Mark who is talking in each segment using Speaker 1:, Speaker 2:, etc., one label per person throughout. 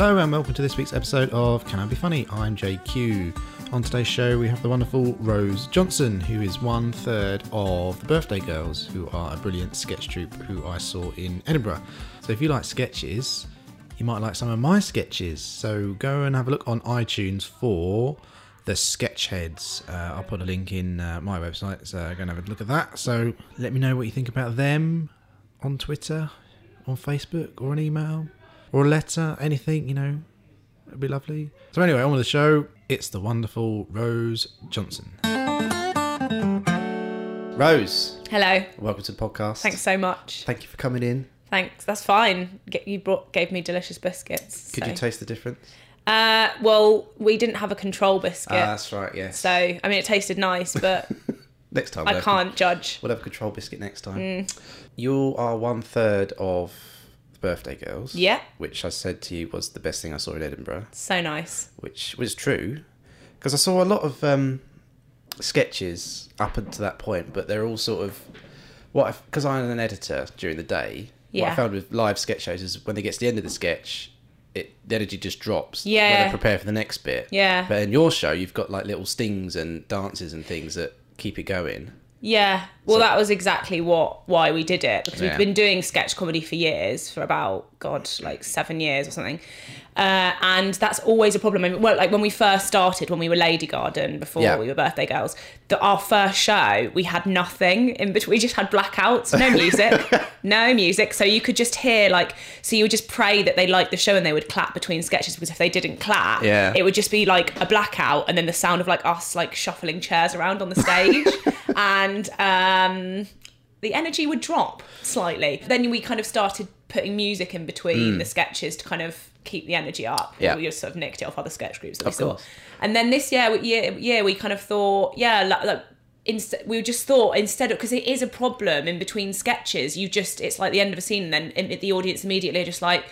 Speaker 1: Hello and welcome to this week's episode of Can I Be Funny? I'm JQ. On today's show, we have the wonderful Rose Johnson, who is one third of the Birthday Girls, who are a brilliant sketch troupe who I saw in Edinburgh. So if you like sketches, you might like some of my sketches. So go and have a look on iTunes for the Sketchheads. Uh, I'll put a link in uh, my website, so go and have a look at that. So let me know what you think about them on Twitter, on Facebook, or an email, or a letter, anything, you know. It'd be lovely. So anyway, on with the show. It's the wonderful Rose Johnson. Rose,
Speaker 2: Hello.
Speaker 1: welcome to the podcast.
Speaker 2: Thanks so much.
Speaker 1: Thank you for coming in.
Speaker 2: Thanks. That's fine. Get, you brought gave me delicious biscuits.
Speaker 1: Could
Speaker 2: so.
Speaker 1: you taste the difference?
Speaker 2: Uh, well, we didn't have a control biscuit,
Speaker 1: Ah, that's right. Yes.
Speaker 2: so I mean it tasted nice, but
Speaker 1: next time,
Speaker 2: I
Speaker 1: we'll
Speaker 2: can't judge.
Speaker 1: We'll have a control biscuit next time.
Speaker 2: Mm.
Speaker 1: You are one third of Birthday Girls.
Speaker 2: Yeah.
Speaker 1: Which I said to you was the best thing I saw in Edinburgh,
Speaker 2: So nice.
Speaker 1: which was true, because I saw a lot of um, sketches up until that point, but they're all sort of what because I'm an editor during the day. What I found with live sketch shows is when they get to the end of the sketch. It, the energy just drops when
Speaker 2: Yeah.
Speaker 1: they prepare for the next bit.
Speaker 2: Yeah.
Speaker 1: But in your show, you've got like little stings and dances and things that keep it going.
Speaker 2: Yeah. Well,
Speaker 1: So-
Speaker 2: that was exactly what why we did it because
Speaker 1: Yeah.
Speaker 2: we've been doing sketch comedy for years, for about God, like seven years or something. Uh, and that's always a problem. I mean, well, like when we first started, when we were Lady Garden before
Speaker 1: Yeah.
Speaker 2: we were Birthday Girls, the, our first show we had nothing in between. We just had blackouts, no music, no music. So you could just hear like, so you would just pray that they liked the show and they would clap between sketches because if they didn't clap,
Speaker 1: Yeah.
Speaker 2: it would just be like a blackout and then the sound of like us like shuffling chairs around on the stage and um the energy would drop slightly then we kind of started putting music in between the sketches to kind of keep the energy up.
Speaker 1: Yeah.
Speaker 2: we just sort of nicked it off other sketch groups that
Speaker 1: Of
Speaker 2: we saw
Speaker 1: course.
Speaker 2: and then this year year yeah we kind of thought yeah like, like Inst- we just thought instead of because it is a problem in between sketches you just it's like the end of a scene and then the audience immediately are just like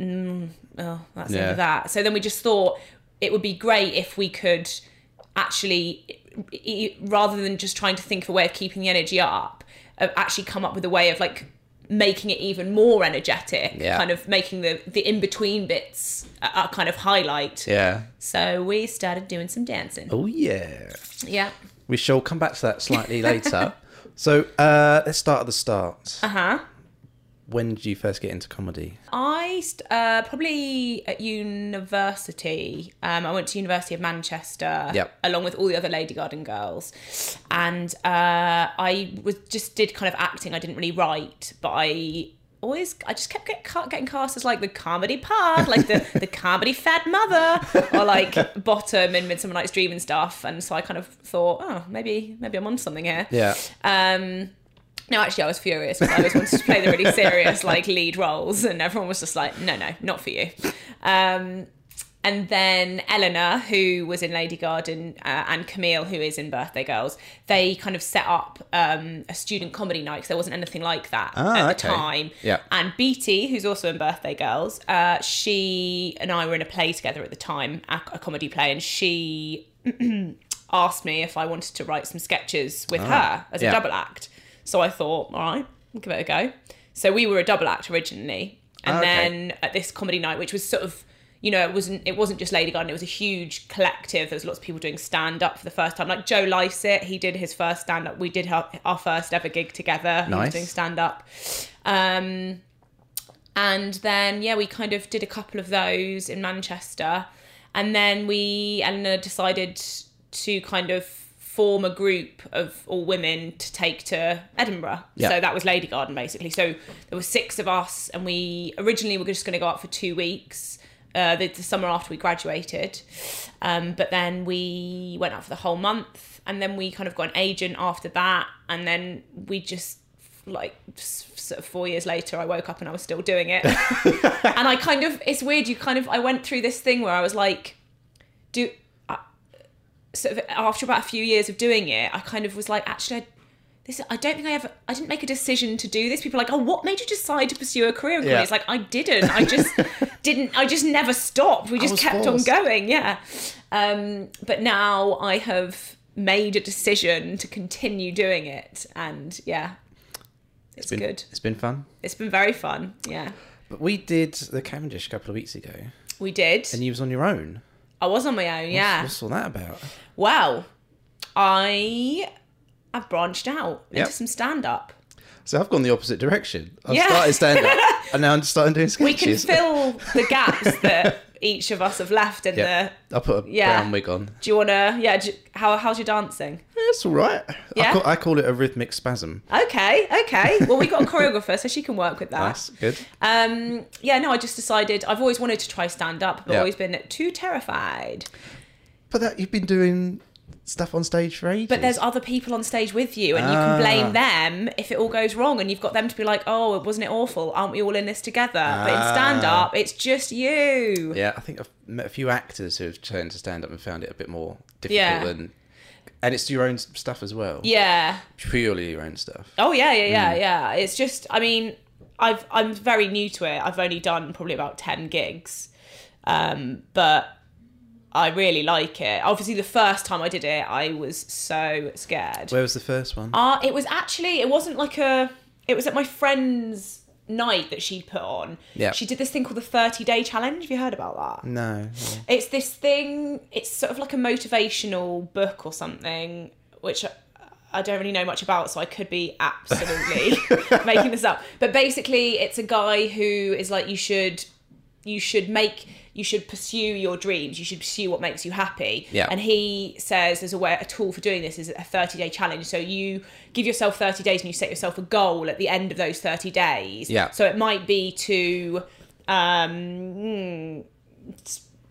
Speaker 2: mm, oh that's the end
Speaker 1: Yeah.
Speaker 2: of that so then we just thought it would be great if we could actually rather than just trying to think of a way of keeping the energy up uh, actually come up with a way of like making it even more energetic
Speaker 1: Yeah.
Speaker 2: kind of making the the in-between bits a, a kind of highlight
Speaker 1: Yeah.
Speaker 2: so we started doing some dancing
Speaker 1: Oh yeah.
Speaker 2: yeah
Speaker 1: We shall come back to that slightly later. So uh, let's start at the start.
Speaker 2: uh-huh
Speaker 1: When did you first get into comedy?
Speaker 2: I uh, probably at university. Um, I went to University of Manchester,
Speaker 1: Yep.
Speaker 2: along with all the other Lady Garden girls, and uh, I was just did kind of acting. I didn't really write, but I always I just kept get, getting cast as like the comedy part, like the the comedy fat mother, or like bottom in Midsummer Night's Dream and stuff. And so I kind of thought, oh, maybe maybe I'm on something here.
Speaker 1: Yeah.
Speaker 2: Um, no, actually, I was furious because I always wanted to play the really serious, like lead roles, and everyone was just like, "No, no, not for you." Um, and then Eleanor, who was in Lady Garden, uh, and Camille, who is in Birthday Girls, they kind of set up um, a student comedy night because there wasn't anything like that
Speaker 1: Ah,
Speaker 2: at the
Speaker 1: okay.
Speaker 2: time.
Speaker 1: Yeah.
Speaker 2: And Beattie, who's also in Birthday Girls, uh, she and I were in a play together at the time, a, a comedy play, and she asked me if I wanted to write some sketches with her as
Speaker 1: Ah, yeah.
Speaker 2: a double act. So I thought, all right, I'll give it a go. So we were a double act originally, and
Speaker 1: Ah, okay.
Speaker 2: then at this comedy night, which was sort of, you know, it wasn't it wasn't just Lady Garden. It was a huge collective. There was lots of people doing stand up for the first time. Like Joe Lycett, he did his first stand up. We did our, our first ever gig together. He
Speaker 1: Nice.
Speaker 2: was doing stand up. Um, and then yeah, we kind of did a couple of those in Manchester, and then we Eleanor decided to kind of form a group of all women to take to Edinburgh.
Speaker 1: Yeah.
Speaker 2: So that was Lady Garden basically. So there were six of us, and we originally were just going to go out for two weeks. Uh, the, the summer after we graduated, um, but then we went out for the whole month, and then we kind of got an agent after that, and then we just like sort of four years later, I woke up and I was still doing it, and I kind of it's weird. You kind of I went through this thing where I was like, sort of after about a few years of doing it, I kind of was like, actually, I, this I don't think I ever I didn't make a decision to do this. People are like, oh, what made you decide to pursue a career in comedy?
Speaker 1: Yeah.
Speaker 2: It's like I didn't. I just didn't. I just never stopped. We just kept
Speaker 1: forced.
Speaker 2: on going. Yeah. Um, but now I have made a decision to continue doing it, and yeah, it's,
Speaker 1: been,
Speaker 2: good.
Speaker 1: It's been fun.
Speaker 2: It's been very fun. Yeah.
Speaker 1: But we did the Cavendish a couple of weeks ago.
Speaker 2: We did.
Speaker 1: and you was on your own.
Speaker 2: I was on my own, yeah.
Speaker 1: What's all that about?
Speaker 2: Well, I have branched out into
Speaker 1: Yep.
Speaker 2: some stand up.
Speaker 1: So I've gone the opposite direction. I've
Speaker 2: Yeah.
Speaker 1: started stand up, and now I'm starting doing sketches.
Speaker 2: We can
Speaker 1: sketches.
Speaker 2: fill the gaps that each of us have left in
Speaker 1: yeah,
Speaker 2: the.
Speaker 1: I put a
Speaker 2: Yeah.
Speaker 1: brown wig on.
Speaker 2: Do you want to? Yeah. Do how, how's your dancing?
Speaker 1: It's all right.
Speaker 2: Yeah?
Speaker 1: I, call, I call it a rhythmic spasm.
Speaker 2: Okay, okay. Well, we got a choreographer, so she can work with that.
Speaker 1: Nice, good.
Speaker 2: Um, yeah, no, I just decided I've always wanted to try stand up, but
Speaker 1: Yeah.
Speaker 2: always been too terrified.
Speaker 1: But that you've been doing stuff on stage for ages.
Speaker 2: But there's other people on stage with you, and you
Speaker 1: Ah.
Speaker 2: can blame them if it all goes wrong, and you've got them to be like, "Oh, wasn't it awful? Aren't we all in this together?" But in
Speaker 1: Ah.
Speaker 2: stand up, it's just you.
Speaker 1: Yeah, I think I've met a few actors who have turned to stand up and found it a bit more difficult
Speaker 2: Yeah.
Speaker 1: and and it's your own stuff as well.
Speaker 2: Yeah.
Speaker 1: Purely your own stuff.
Speaker 2: Oh yeah, yeah, yeah,
Speaker 1: Mm.
Speaker 2: yeah. It's just, I mean, I've I'm very new to it. I've only done probably about ten gigs, um, but I really like it. Obviously, the first time I did it, I was so scared.
Speaker 1: Where was the first one?
Speaker 2: Uh, it was actually it wasn't like a it was at my friend's night that she'd put on.
Speaker 1: Yeah.
Speaker 2: She did this thing called the 30 day challenge. Have you heard about that?
Speaker 1: no. no.
Speaker 2: It's this thing, it's sort of like a motivational book or something, which I- I don't really know much about, so I could be absolutely making this up. But basically, it's a guy who is like, you should, you should make, you should pursue your dreams. You should pursue what makes you happy.
Speaker 1: Yeah.
Speaker 2: And he says there's a way, a tool for doing this is a 30 day challenge. So you give yourself 30 days and you set yourself a goal at the end of those 30 days.
Speaker 1: Yeah.
Speaker 2: So it might be to, um,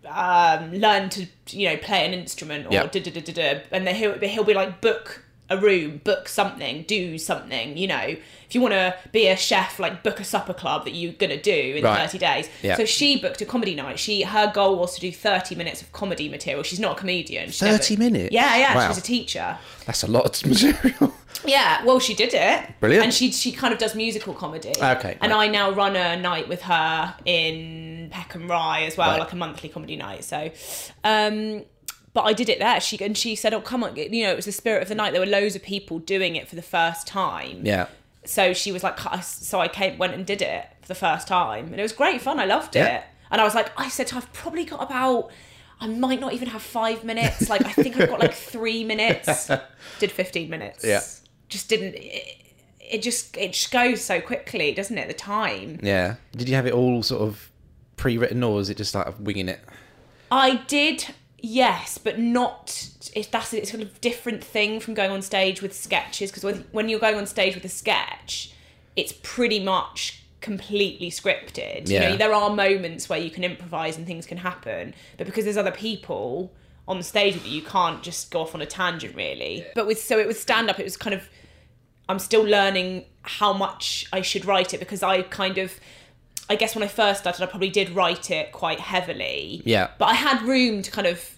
Speaker 2: um, learn to you know play an instrument or
Speaker 1: Yeah.
Speaker 2: da da da da da, and then he'll he'll be like book a room, book something, do something. You know, if you want to be a chef, like book a supper club that you're gonna do in
Speaker 1: Right.
Speaker 2: thirty days.
Speaker 1: Yeah.
Speaker 2: So she booked a comedy night. She her goal was to do thirty minutes of comedy material. She's not a comedian. She
Speaker 1: 30 minutes?
Speaker 2: Yeah, yeah.
Speaker 1: Wow.
Speaker 2: She was a teacher.
Speaker 1: That's a lot of material.
Speaker 2: Yeah, well, she did it.
Speaker 1: Brilliant.
Speaker 2: And she she kind of does musical comedy.
Speaker 1: Okay,
Speaker 2: And
Speaker 1: right.
Speaker 2: I now run a night with her in Peckham Rye as well,
Speaker 1: Right.
Speaker 2: like a monthly comedy night. So, um, but I did it there. She and she said, "Oh, come on, you know, it was the spirit of the night. There were loads of people doing it for the first time.
Speaker 1: yeah.
Speaker 2: So she was like, so I came, went and did it for the first time, and it was great fun. I loved
Speaker 1: Yeah.
Speaker 2: it. And I was like, I said, I've probably got about. I might not even have five minutes. Like I think I've got like three minutes. Did fifteen minutes.
Speaker 1: Yeah.
Speaker 2: Just didn't. It, it just it just goes so quickly, doesn't it? The time.
Speaker 1: Yeah. Did you have it all sort of pre-written or was it just like winging it?
Speaker 2: I did, yes, but not. If that's it's kind of different thing from going on stage with sketches because when, when you're going on stage with a sketch, it's pretty much completely scripted. You
Speaker 1: Yeah.
Speaker 2: know, there are moments where you can improvise and things can happen, but because there's other people on the stage with you, you can't just go off on a tangent really. But with so it was stand up, it was kind of I'm still learning how much I should write it because I kind of I guess when I first started I probably did write it quite heavily.
Speaker 1: Yeah.
Speaker 2: But I had room to kind of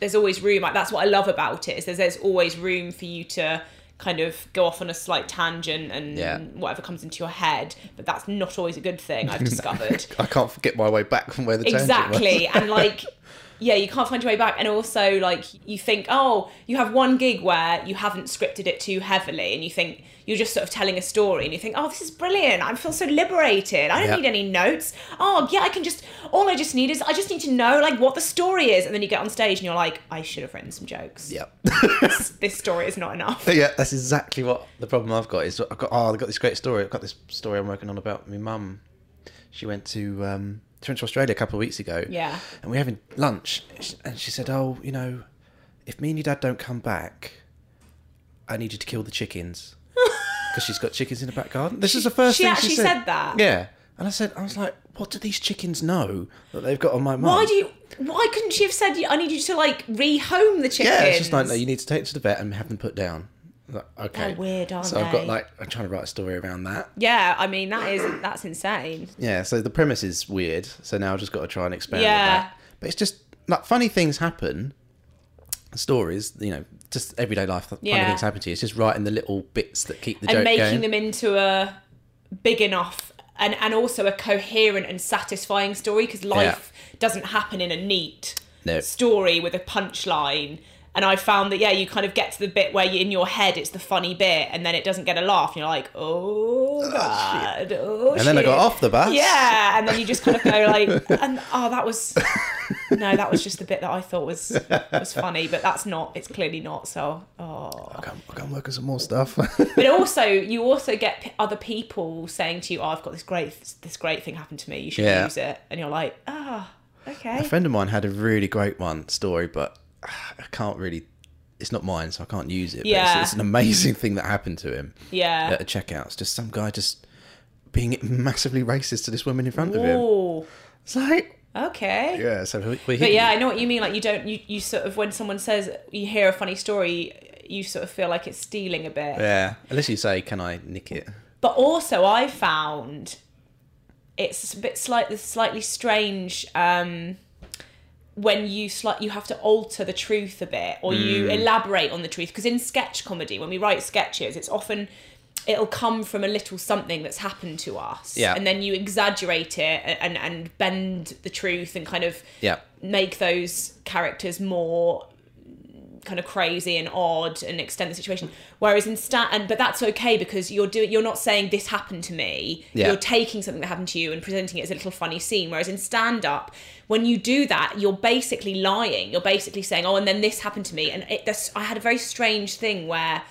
Speaker 2: there's always room. Like that's what I love about it is there's, there's always room for you to kind of go off on a slight tangent and
Speaker 1: Yeah.
Speaker 2: whatever comes into your head. But that's not always a good thing, I've discovered.
Speaker 1: I can't get my way back from where the tangent.
Speaker 2: Exactly. and like yeah, you can't find your way back. And also like you think, oh, you have one gig where you haven't scripted it too heavily and you think you're just sort of telling a story and you think, oh, this is brilliant. I feel so liberated. I don't
Speaker 1: Yeah.
Speaker 2: need any notes. Oh, yeah, I can just, all I just need is, I just need to know like what the story is. And then you get on stage and you're like, I should have written some jokes.
Speaker 1: Yep.
Speaker 2: This, this story is not enough.
Speaker 1: yeah, that's exactly what the problem I've got is I've got oh I've got this great story. I've got this story I'm working on about my mum. She went to um to Australia a couple of weeks ago.
Speaker 2: Yeah.
Speaker 1: And we are having lunch and she said, Oh, you know, if me and your dad don't come back, I need you to kill the chickens. Because she's got chickens in the back garden. This is the first
Speaker 2: she
Speaker 1: thing
Speaker 2: actually
Speaker 1: she said.
Speaker 2: said that?
Speaker 1: Yeah. And I said, I was like, what do these chickens know that they've got on my mum?
Speaker 2: Why do you, why couldn't she have said, I need you to like rehome the chickens?
Speaker 1: Yeah, it's just like, no, you need to take them to the vet and have them put down. Okay.
Speaker 2: They're weird, aren't
Speaker 1: so I've got like, I'm trying to write a story around that.
Speaker 2: Yeah, I mean that is that's insane.
Speaker 1: Yeah, so the premise is weird. So now I've just got to try and expand
Speaker 2: Yeah.
Speaker 1: But it's just like funny things happen. Stories, you know, just everyday life. Funny
Speaker 2: Yeah.
Speaker 1: things happen to you. It's just writing the little bits that keep the
Speaker 2: and
Speaker 1: joke
Speaker 2: making
Speaker 1: going.
Speaker 2: them into a big enough and and also a coherent and satisfying story because life doesn't happen in a neat
Speaker 1: No.
Speaker 2: story with a punchline And I found that yeah, you kind of get to the bit where you, in your head it's the funny bit, and then it doesn't get a laugh, and you're like, oh god, oh
Speaker 1: And then I
Speaker 2: shit."
Speaker 1: got off the bus.
Speaker 2: Yeah, and then you just kind of go like, and oh, that was no, that was just the bit that I thought was was funny, but that's not. It's clearly not. So, oh.
Speaker 1: I can't, I can't work on some more stuff.
Speaker 2: But also, you also get other people saying to you, "Oh, I've got this great this great thing happened to me. You should
Speaker 1: Yeah.
Speaker 2: use it," and you're like, "Ah, okay."
Speaker 1: a friend of mine had a really great one story, but I can't really. It's not mine, so I can't use it. but
Speaker 2: Yeah.
Speaker 1: it's, it's an amazing thing that happened to him
Speaker 2: Yeah.
Speaker 1: at a checkout. It's just some guy just being massively racist to this woman in front of him.
Speaker 2: Ooh,
Speaker 1: It's like,
Speaker 2: okay.
Speaker 1: yeah. So we, we
Speaker 2: But yeah, I know what you mean. Like you don't you, you sort of when someone says you hear a funny story, you sort of feel like it's stealing a bit.
Speaker 1: yeah. Unless you say, "Can I nick it?"
Speaker 2: But also, I found it's a bit slightly slightly strange um, when you slight you have to alter the truth a bit or you
Speaker 1: Mm.
Speaker 2: elaborate on the truth because in sketch comedy when we write sketches it's often it'll come from a little something that's happened to us
Speaker 1: Yeah.
Speaker 2: and then you exaggerate it and and bend the truth and kind of
Speaker 1: Yeah.
Speaker 2: make those characters more kind of crazy and odd and extend the situation whereas in sta- and but that's okay because you're doing you're not saying this happened to me
Speaker 1: Yeah.
Speaker 2: you're taking something that happened to you and presenting it as a little funny scene whereas in stand up when you do that you're basically lying you're basically saying oh and then this happened to me and it this I had a very strange thing where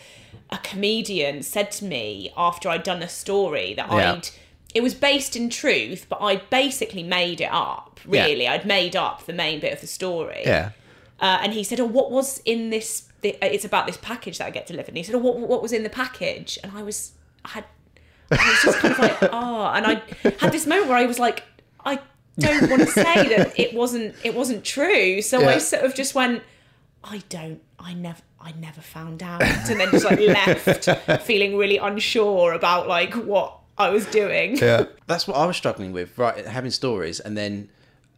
Speaker 2: a comedian said to me after I'd done a story that
Speaker 1: Yeah.
Speaker 2: I'd it was based in truth but I basically made it up
Speaker 1: Yeah.
Speaker 2: really I'd made up the main bit of the story
Speaker 1: Yeah.
Speaker 2: Uh, and he said, "Oh, what was in this? The, uh, it's about this package that I get delivered." And he said, "Oh, what, what was in the package?" And I was, I had, I was just kind of like, "Oh," and I had this moment where I was like, "I don't want to say that it wasn't, it wasn't true." So I sort of just went, "I don't, I never." I never found out, and then just like left feeling really unsure about like what I was doing.
Speaker 1: Yeah. That's what I was struggling with, right? Having stories and then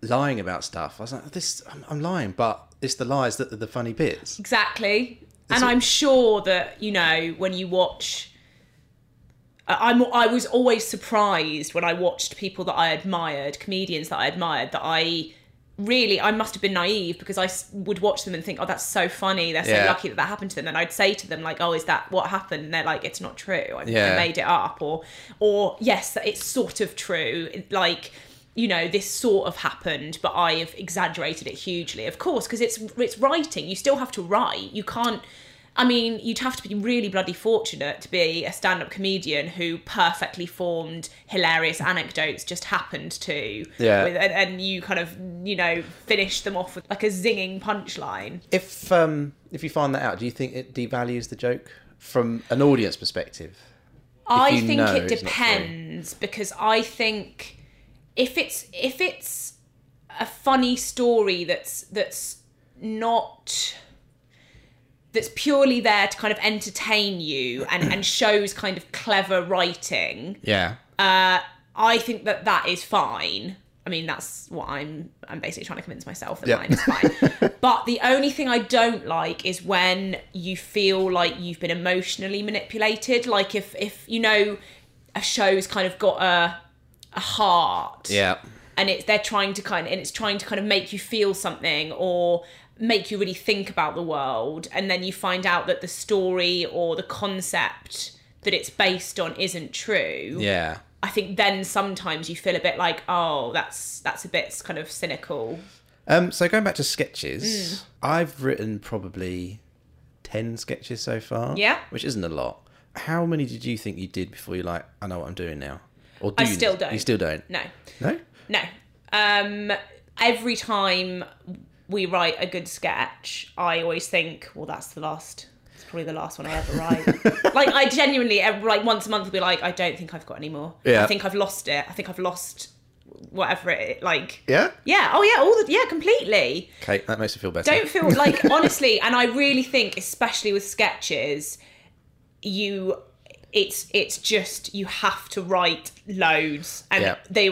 Speaker 1: lying about stuff. I was like, "This, I'm, I'm lying," but it's the lies that are the funny bits.
Speaker 2: Exactly. And I'm sure that, you know, when you watch I- I'm I was always surprised when I watched people that I admired, comedians that I admired that I really I must have been naive because I would watch them and think, "Oh, that's so funny. They're so
Speaker 1: Yeah.
Speaker 2: lucky that that happened to them." And I'd say to them like, "Oh, is that what happened?" And they're like, "It's not true. I, I
Speaker 1: Yeah.
Speaker 2: made it up." Or or yes, it's sort of true. Like you know this sort of happened but i have exaggerated it hugely of course because it's it's writing you still have to write you can't i mean you'd have to be really bloody fortunate to be a stand-up comedian who perfectly formed hilarious anecdotes just happened to
Speaker 1: Yeah.
Speaker 2: with, and, and you kind of you know finish them off with like a zinging punchline
Speaker 1: If um if you find that out, do you think it devalues the joke from an audience perspective?
Speaker 2: I think it
Speaker 1: it's not true.
Speaker 2: depends because I think if it's if it's a funny story that's that's not that's purely there to kind of entertain you and and shows kind of clever writing
Speaker 1: Yeah.
Speaker 2: uh, I think that that is fine. I mean, that's what I'm. I'm basically trying to convince myself that
Speaker 1: Yeah.
Speaker 2: mine is fine. but the only thing I don't like is when you feel like you've been emotionally manipulated. Like if if you know a show's kind of got a heart,
Speaker 1: Yeah.
Speaker 2: and it's they're trying to kind of and it's trying to kind of make you feel something or make you really think about the world and then you find out that the story or the concept that it's based on isn't true
Speaker 1: Yeah.
Speaker 2: I think then sometimes you feel a bit like, oh, that's that's a bit kind of cynical.
Speaker 1: Um, so going back to sketches,
Speaker 2: Mm.
Speaker 1: I've written probably ten sketches so far.
Speaker 2: Yeah.
Speaker 1: which isn't a lot. How many did you think you did before you're like, I know what I'm doing now? Or do
Speaker 2: I
Speaker 1: you,
Speaker 2: still don't.
Speaker 1: You still don't.
Speaker 2: No,
Speaker 1: No.
Speaker 2: no. Um, every time we write a good sketch, I always think, well, that's the last. It's probably the last one I ever write. like I genuinely, like once a month, will be like, I don't think I've got any more.
Speaker 1: Yeah.
Speaker 2: I think I've lost it. I think I've lost whatever it like.
Speaker 1: Yeah.
Speaker 2: Yeah. Oh yeah. All the yeah. Completely.
Speaker 1: Okay, that makes me feel better.
Speaker 2: don't feel like honestly and i really think especially with sketches you it's it's just you have to write loads and
Speaker 1: Yeah.
Speaker 2: they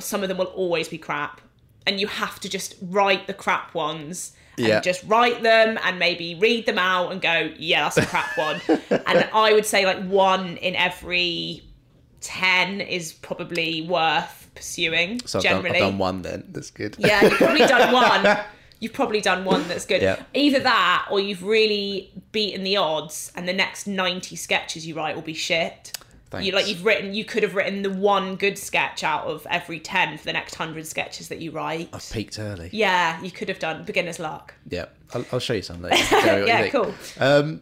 Speaker 2: some of them will always be crap and you have to just write the crap ones and
Speaker 1: Yeah.
Speaker 2: just write them and maybe read them out and go yeah that's a crap one and i would say like one in every 10 is probably worth pursuing
Speaker 1: So I've done, I've done one then. That's good.
Speaker 2: yeah, you've probably done one. you've probably done one that's good.
Speaker 1: Yeah.
Speaker 2: Either that, or you've really beaten the odds, and the next ninety sketches you write will be shit. You like you've written, you could have written the one good sketch out of every ten for the next hundred sketches that you write.
Speaker 1: I've peaked early.
Speaker 2: Yeah, you could have done beginner's luck.
Speaker 1: Yeah, I'll, I'll show you some later. Tell me what you
Speaker 2: Yeah, cool.
Speaker 1: Um,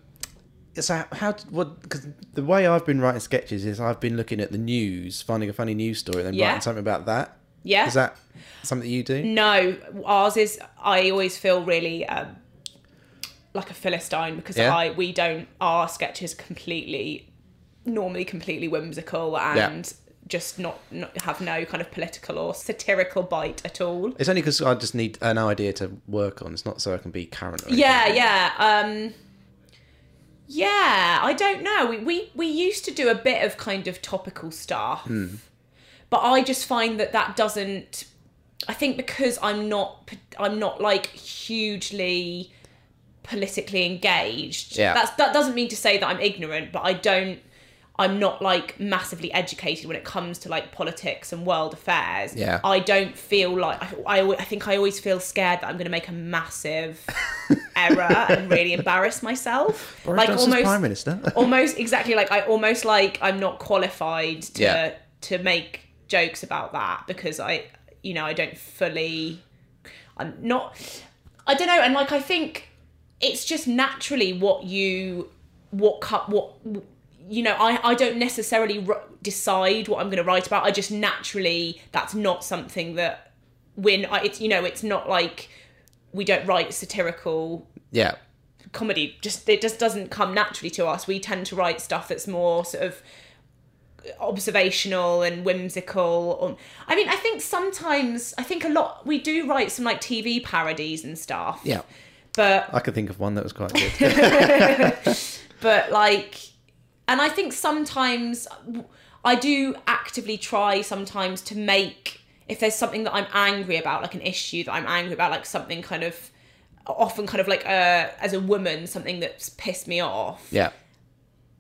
Speaker 1: so how what? Because the way I've been writing sketches is I've been looking at the news, finding a funny news story, and then
Speaker 2: Yeah.
Speaker 1: writing something about that.
Speaker 2: Yeah.
Speaker 1: Is that something you do?
Speaker 2: No, ours is. I always feel really um, like a philistine because
Speaker 1: Yeah.
Speaker 2: I we don't our sketches completely normally completely whimsical and just not, not have no kind of political or satirical bite at all.
Speaker 1: It's only because I just need an idea to work on. It's not so I can be current.
Speaker 2: Yeah, yeah. Um yeah, I don't know. We, we we used to do a bit of kind of topical stuff. But I just find that that doesn't I think because I'm not I'm not like hugely politically engaged.
Speaker 1: Yeah.
Speaker 2: That's that doesn't mean to say that I'm ignorant, but I don't I'm not like massively educated when it comes to like politics and world affairs.
Speaker 1: Yeah.
Speaker 2: I don't feel like I, I, I think I always feel scared that I'm going to make a massive error and really embarrass myself.
Speaker 1: Boris
Speaker 2: like
Speaker 1: Johnson's
Speaker 2: almost
Speaker 1: prime minister.
Speaker 2: almost exactly like I almost like I'm not qualified to
Speaker 1: Yeah.
Speaker 2: to make jokes about that because I you know I don't fully I'm not I don't know and like I think it's just naturally what you what cut what you know I I don't necessarily r- decide what I'm going to write about. I just naturally that's not something that when I, it's you know it's not like we don't write satirical
Speaker 1: yeah.
Speaker 2: comedy. Just it just doesn't come naturally to us. We tend to write stuff that's more sort of observational and whimsical or, i mean i think sometimes i think a lot we do write some like tv parodies and stuff
Speaker 1: Yeah.
Speaker 2: but
Speaker 1: I could think of one that was quite good.
Speaker 2: but like and i think sometimes i do actively try sometimes to make if there's something that i'm angry about like an issue that i'm angry about like something kind of often kind of like uh as a woman something that's pissed me off
Speaker 1: yeah.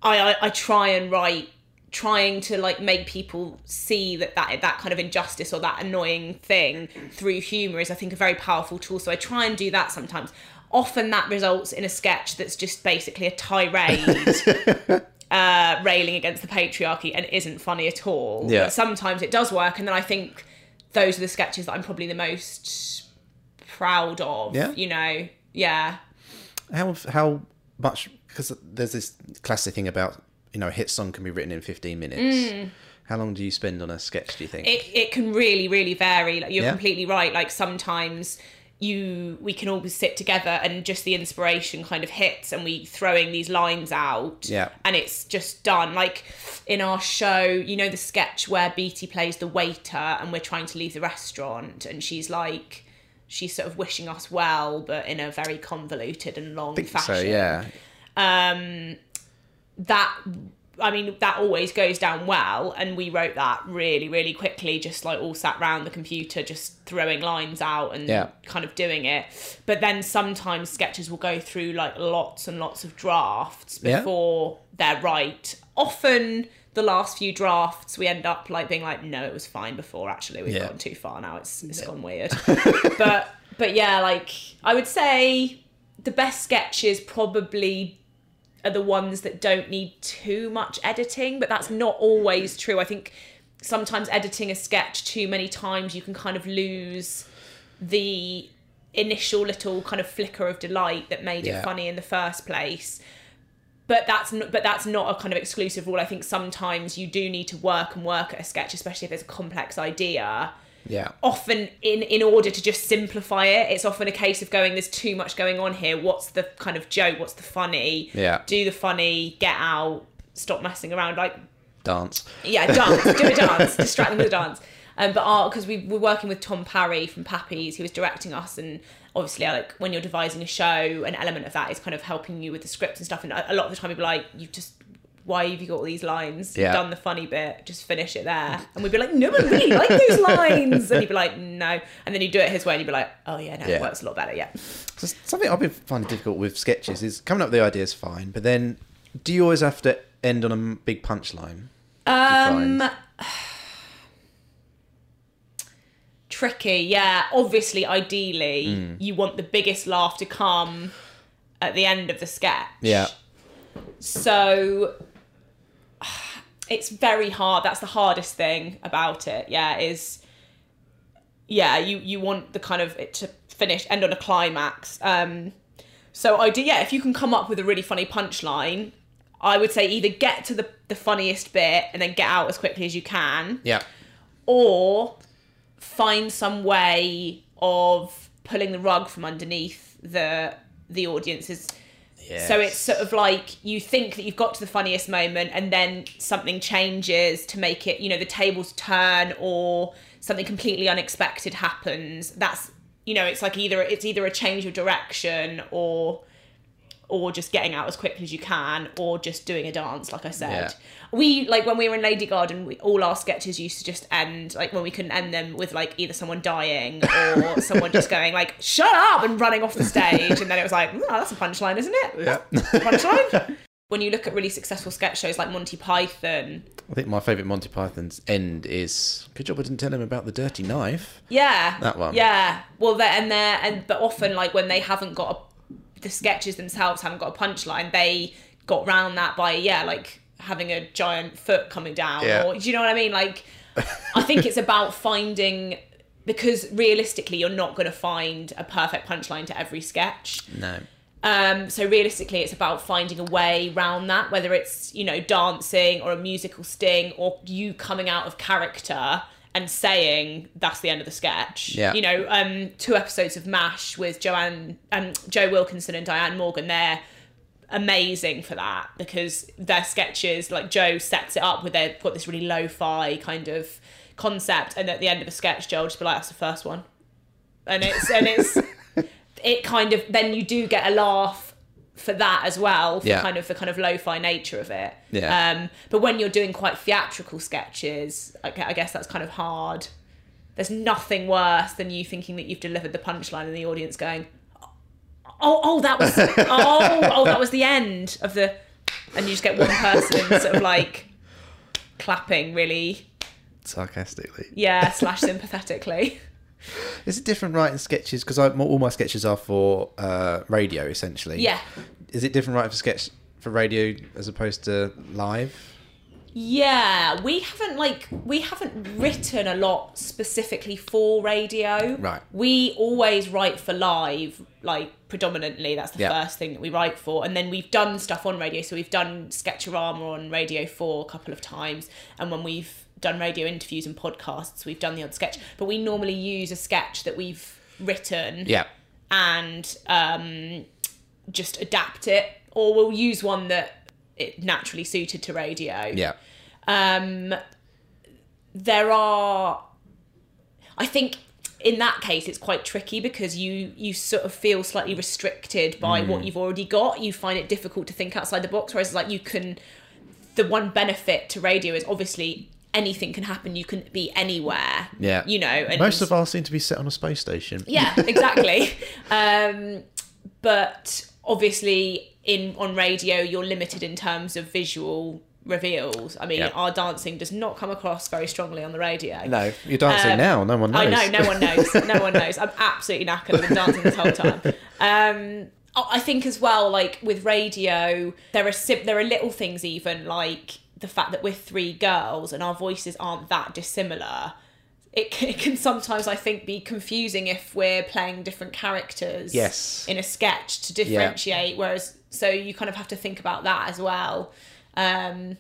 Speaker 2: I, I I try and write trying to like make people see that that that kind of injustice or that annoying thing through humor is I think a very powerful tool so I try and do that sometimes often that results in a sketch that's just basically a tirade uh railing against the patriarchy and isn't funny at all
Speaker 1: Yeah.
Speaker 2: but sometimes it does work and then I think those are the sketches that I'm probably the most proud of
Speaker 1: Yeah.
Speaker 2: you know yeah
Speaker 1: How how much? Because there's this classic thing about you know a hit song can be written in 15 minutes. How long do you spend on a sketch? Do you think?
Speaker 2: Mm. it, it can really really vary like you're
Speaker 1: Yeah.
Speaker 2: completely right like sometimes you we can all sit together and just the inspiration kind of hits and we throwing these lines out
Speaker 1: Yeah.
Speaker 2: and it's just done like in our show you know the sketch where Beattie plays the waiter and we're trying to leave the restaurant and she's like she's sort of wishing us well but in a very convoluted and long fashion
Speaker 1: so yeah.
Speaker 2: That I mean that always goes down well. And we wrote that really really quickly just like all sat round the computer just throwing lines out and
Speaker 1: Yeah.
Speaker 2: kind of doing it. But then sometimes sketches will go through like lots and lots of drafts
Speaker 1: Yeah.
Speaker 2: before they're right. Often the last few drafts we end up like being like no it was fine before actually. We've
Speaker 1: Yeah.
Speaker 2: gone too far now. It's it's gone weird. But but yeah like I would say the best sketches probably are the ones that don't need too much editing, but that's not always true. I think sometimes editing a sketch too many times, you can kind of lose the initial little kind of flicker of delight that made
Speaker 1: Yeah.
Speaker 2: it funny in the first place. But that's not, but that's not a kind of exclusive rule. I think sometimes you do need to work and work at a sketch, especially if there's a complex idea
Speaker 1: Yeah.
Speaker 2: often in in order to just simplify it it's often a case of going there's too much going on here what's the kind of joke what's the funny
Speaker 1: Yeah.
Speaker 2: do the funny get out stop messing around like
Speaker 1: Dance.
Speaker 2: yeah dance do a dance distract them with a dance um, but art because we were working with Tom Parry from Pappy's, who was directing us, and obviously, like when you're devising a show, an element of that is kind of helping you with the script and stuff. And a a lot of the time, people are like, "You just, why have you got all these lines?
Speaker 1: Yeah.
Speaker 2: You've done the funny bit, just finish it there." And we'd be like, "No, I really like those lines," and he'd be like, "No," and then you do it his way, and you'd be like, "Oh yeah, no,
Speaker 1: Yeah.
Speaker 2: it works a lot better." Yeah.
Speaker 1: So something I've been finding difficult with sketches is coming up with the ideas fine, but then do you always have to end on a big punchline?
Speaker 2: Um, tricky. Yeah, obviously, ideally,
Speaker 1: Hmm.
Speaker 2: you want the biggest laugh to come at the end of the sketch.
Speaker 1: Yeah.
Speaker 2: So it's very hard. That's the hardest thing about it. Yeah, is yeah, you you want the kind of it to finish end on a climax. Um so I do yeah, if you can come up with a really funny punchline, I would say either get to the the funniest bit and then get out as quickly as you can
Speaker 1: Yeah.
Speaker 2: or find some way of pulling the rug from underneath the the audience's so it's sort of like you think that you've got to the funniest moment and then something changes to make it, you know, the tables turn or something completely unexpected happens. That's you know, it's like either it's either a change of direction or or just getting out as quickly as you can or just doing a dance like I said.
Speaker 1: Yeah.
Speaker 2: We like when we were in Lady Garden, we, all our sketches used to just end like when we couldn't end them with like either someone dying or someone just going like shut up and running off the stage and then it was like, oh, that's a punchline, isn't it?
Speaker 1: Yeah.
Speaker 2: punchline. when you look at really successful sketch shows like Monty Python,
Speaker 1: I think my favourite Monty Python's end is good job I didn't tell him about the dirty knife.
Speaker 2: yeah,
Speaker 1: That one.
Speaker 2: yeah. Well, they're and they're and but often like when they haven't got a, the sketches themselves haven't got a punchline, they got round that by yeah, like having a giant foot coming down,
Speaker 1: Yeah.
Speaker 2: or do you know what I mean? Like, I think it's about finding because realistically, you're not going to find a perfect punchline to every sketch.
Speaker 1: No.
Speaker 2: Um, so realistically, it's about finding a way round that, whether it's you know dancing or a musical sting or you coming out of character and saying that's the end of the sketch.
Speaker 1: Yeah.
Speaker 2: You know, um, two episodes of Mash with Joanne, um, Joe Wilkinson and Diane Morgan. They're amazing for that because their sketches, like Joe sets it up with they've got this really lo-fi kind of concept, and at the end of the sketch, Joe will just be like, "That's the first one," and it's and it's it kind of then you do get a laugh for that as well for
Speaker 1: Yeah.
Speaker 2: kind of the kind of lo-fi nature of it
Speaker 1: Yeah.
Speaker 2: um but when you're doing quite theatrical sketches I I guess that's kind of hard there's nothing worse than you thinking that you've delivered the punchline and the audience going oh oh that was oh oh that was the end of the and you just get one person sort of like clapping really
Speaker 1: Sarcastically.
Speaker 2: yeah slash sympathetically
Speaker 1: Is it different writing sketches? Because all my sketches are for uh, radio, essentially.
Speaker 2: yeah
Speaker 1: Is it different writing for sketch for radio as opposed to live?
Speaker 2: Yeah, we haven't like we haven't written a lot specifically for radio.
Speaker 1: Right.
Speaker 2: We always write for live, like predominantly. That's the
Speaker 1: Yeah.
Speaker 2: first thing that we write for, and then we've done stuff on radio. So we've done Sketchorama on Radio Four a couple of times, and when we've done radio interviews and podcasts, we've done the odd sketch. But we normally use a sketch that we've written
Speaker 1: Yeah.
Speaker 2: and um, just adapt it, or we'll use one that it naturally suited to radio
Speaker 1: Yeah.
Speaker 2: um there are i think in that case it's quite tricky because you you sort of feel slightly restricted by what you've already got you find it difficult to think outside the box whereas like you can the one benefit to radio is obviously anything can happen you can be anywhere
Speaker 1: Yeah.
Speaker 2: you know and
Speaker 1: Most of ours seem to be set on a space station.
Speaker 2: yeah exactly um but obviously in on radio you're limited in terms of visual reveals i mean
Speaker 1: Yeah.
Speaker 2: our dancing does not come across very strongly on the radio
Speaker 1: No, you're dancing
Speaker 2: Um,
Speaker 1: now. No one knows.
Speaker 2: I know, no one knows. No one knows. I'm absolutely knackered. I've been dancing this whole time. Um, I I think as well, like with radio, there are sim- there are little things even like the fact that we're three girls and our voices aren't that dissimilar. It can, it can sometimes, I think, be confusing if we're playing different characters
Speaker 1: Yes.
Speaker 2: in a sketch to differentiate. Whereas, so you kind of have to think about that as well. Um,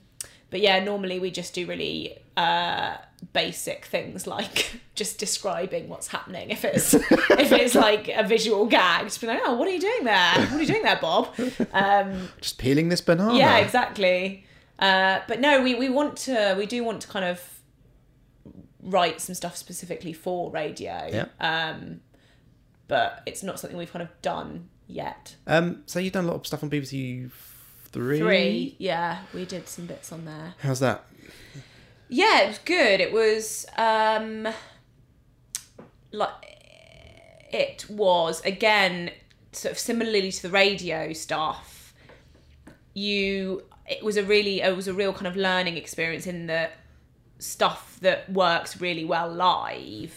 Speaker 2: but yeah, normally we just do really uh, basic things like just describing what's happening. If it's if it's like a visual gag, just be like, "Oh, what are you doing there? What are you doing there, Bob?" Um,
Speaker 1: Just peeling this banana.
Speaker 2: yeah, exactly. Uh, but no, we we want to we do want to kind of write some stuff specifically for radio.
Speaker 1: Yeah.
Speaker 2: Um, but it's not something we've kind of done yet.
Speaker 1: Um, so you've done a lot of stuff on BBC Three.
Speaker 2: Three, yeah, we did some bits on there.
Speaker 1: How's that?
Speaker 2: Yeah, it was good. It was um like it was again sort of similarly to the radio stuff. You it was a really it was a real kind of learning experience in the stuff that works really well live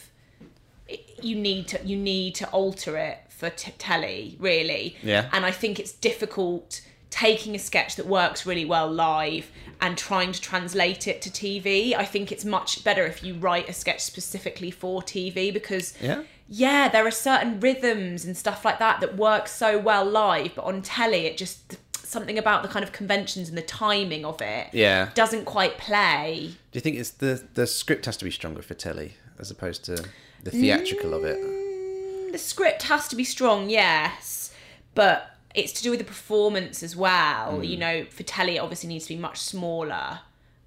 Speaker 2: you need to you need to alter it for t- telly really
Speaker 1: Yeah.
Speaker 2: and i think it's difficult taking a sketch that works really well live and trying to translate it to tv i think it's much better if you write a sketch specifically for tv because
Speaker 1: Yeah?
Speaker 2: yeah there are certain rhythms and stuff like that that work so well live but on telly it just something about the kind of conventions and the timing of it
Speaker 1: Yeah.
Speaker 2: doesn't quite play
Speaker 1: Do you think it's the the script has to be stronger for telly as opposed to the theatrical of it?
Speaker 2: the script has to be strong, yes, but it's to do with the performance as well. You know, for telly, it obviously needs to be much smaller.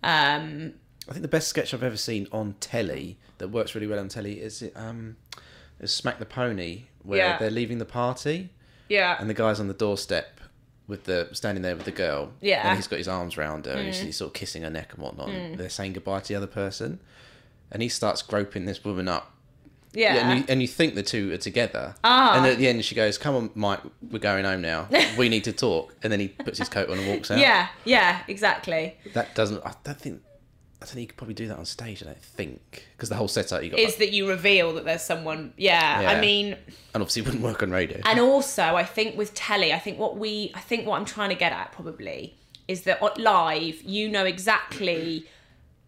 Speaker 2: Um,
Speaker 1: I think the best sketch I've ever seen on telly that works really well on telly is it um is Smack the Pony where
Speaker 2: Yeah.
Speaker 1: they're leaving the party
Speaker 2: yeah,
Speaker 1: and the guy's on the doorstep with the standing there with the girl.
Speaker 2: Yeah. Mm.
Speaker 1: And he's got his arms round her and he's, he's sort of kissing her neck and whatnot. And they're saying goodbye to the other person. And he starts groping this woman up.
Speaker 2: yeah,
Speaker 1: And you, and you think the two are together.
Speaker 2: Ah.
Speaker 1: And at the end she goes, Come on, Mike, we're going home now. We need to talk. And then he puts his coat on and walks out.
Speaker 2: yeah, yeah, exactly.
Speaker 1: That doesn't. I don't think. I think you could probably do that on stage. I don't think because the whole setup you got,
Speaker 2: Is that you reveal that there's someone? Yeah,
Speaker 1: Yeah.
Speaker 2: I mean,
Speaker 1: and obviously it wouldn't work on radio.
Speaker 2: and also I think with telly, I think what we, I think what I'm trying to get at probably is that live, you know exactly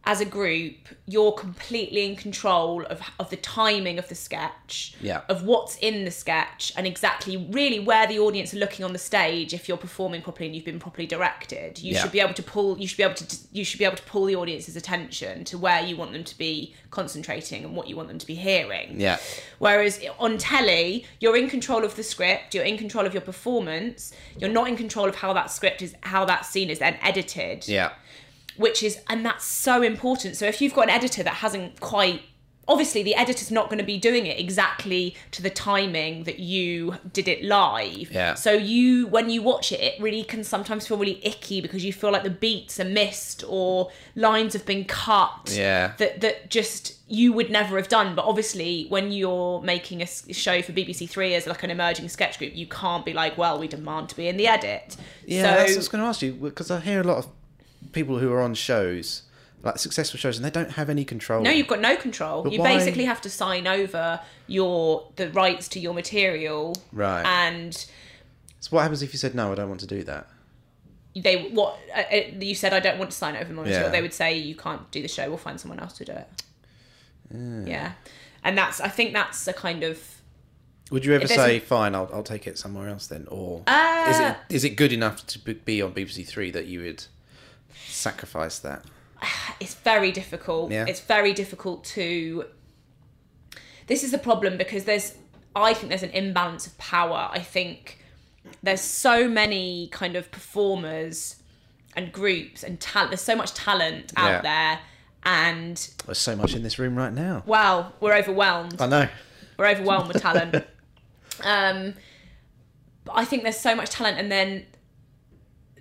Speaker 2: as a group, you're completely in control of of the timing of the sketch,
Speaker 1: Yeah.
Speaker 2: of what's in the sketch, and exactly really where the audience are looking on the stage. If you're performing properly and you've been properly directed, you
Speaker 1: Yeah.
Speaker 2: should be able to pull. You should be able to. You should be able to pull the audience's attention to where you want them to be concentrating and what you want them to be hearing.
Speaker 1: yeah,
Speaker 2: Whereas on telly, you're in control of the script, you're in control of your performance, you're not in control of how that script is, how that scene is then edited.
Speaker 1: yeah,
Speaker 2: Which is, and that's so important. So if you've got an editor that hasn't quite, obviously the editor's not going to be doing it exactly to the timing that you did it live.
Speaker 1: Yeah.
Speaker 2: So you, when you watch it, it really can sometimes feel really icky because you feel like the beats are missed or lines have been cut
Speaker 1: yeah.
Speaker 2: that that just you would never have done. But obviously, when you're making a show for BBC Three as like an emerging sketch group, you can't be like, well, we demand to be in the edit.
Speaker 1: Yeah, that's what I was going to ask you because I hear a lot of people who are on shows, like successful shows, and they don't have any control.
Speaker 2: no, you've got no control.
Speaker 1: But
Speaker 2: you
Speaker 1: why-
Speaker 2: basically have to sign over your the rights to your material,
Speaker 1: Right.
Speaker 2: And
Speaker 1: So what happens if you said no? I don't want to do that.
Speaker 2: they what uh, uh, you said. I don't want to sign over my material.
Speaker 1: Yeah.
Speaker 2: They would say you can't do the show. We'll find someone else to do it. Yeah, and that's I think that's a kind of
Speaker 1: Would you ever say,
Speaker 2: a-
Speaker 1: "Fine, I'll, I'll take it somewhere else"? Then, or
Speaker 2: Uh,
Speaker 1: is it is it good enough to be- be on BBC Three that you would sacrifice that?
Speaker 2: it's very difficult.
Speaker 1: Yeah.
Speaker 2: It's very difficult to. This is the problem because there's, I think there's an imbalance of power. I think there's so many kind of performers and groups and talent. There's so much talent out
Speaker 1: Yeah.
Speaker 2: there, and
Speaker 1: There's so much in this room right now.
Speaker 2: well, we're overwhelmed.
Speaker 1: I know.
Speaker 2: We're overwhelmed with talent. um, but I think there's so much talent, and then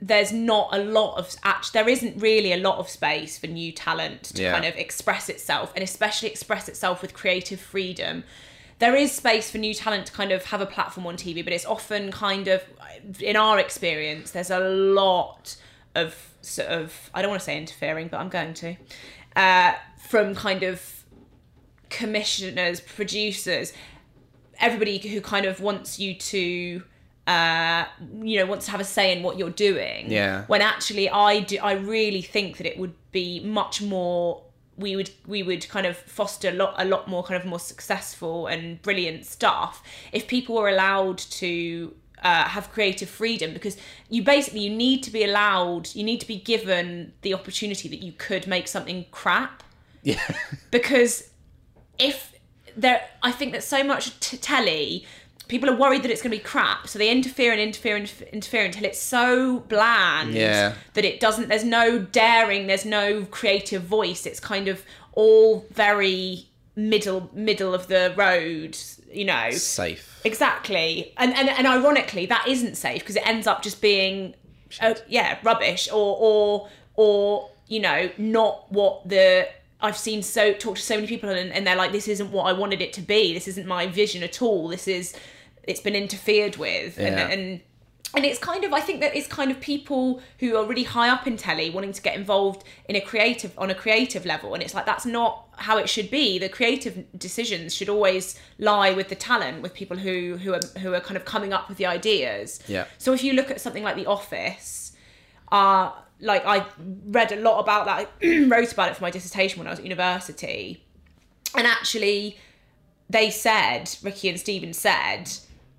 Speaker 2: there's not a lot of act. There isn't really a lot of space for new talent to
Speaker 1: Yeah.
Speaker 2: kind of express itself, and especially express itself with creative freedom. There is space for new talent to kind of have a platform on TV, but it's often kind of, in our experience, there's a lot of sort of I don't want to say interfering, but I'm going to, uh, from kind of commissioners, producers, everybody who kind of wants you to uh you know wants to have a say in what you're doing
Speaker 1: Yeah.
Speaker 2: when actually i do i really think that it would be much more we would we would kind of foster a lot a lot more kind of more successful and brilliant stuff if people were allowed to uh, have creative freedom because you basically you need to be allowed you need to be given the opportunity that you could make something crap
Speaker 1: Yeah.
Speaker 2: because if there i think that so much t- telly people are worried that it's going to be crap so they interfere and interfere and interfere until it's so bland
Speaker 1: Yeah.
Speaker 2: that it doesn't there's no daring there's no creative voice it's kind of all very middle middle of the road you know
Speaker 1: Safe.
Speaker 2: Exactly, and and, and ironically, that isn't safe because it ends up just being, uh, yeah, rubbish or or or you know not what the I've seen so talk to so many people and, and they're like, this isn't what I wanted it to be. This isn't my vision at all. This is it's been interfered with,
Speaker 1: Yeah.
Speaker 2: and and and it's kind of I think that it's kind of people who are really high up in telly wanting to get involved in a creative on a creative level. And it's like that's not how it should be. The creative decisions should always lie with the talent with people who who are who are kind of coming up with the ideas.
Speaker 1: Yeah.
Speaker 2: so if you look at something like The Office uh like I read a lot about that. I wrote about it for my dissertation when I was at university. And actually they said Ricky and Stephen said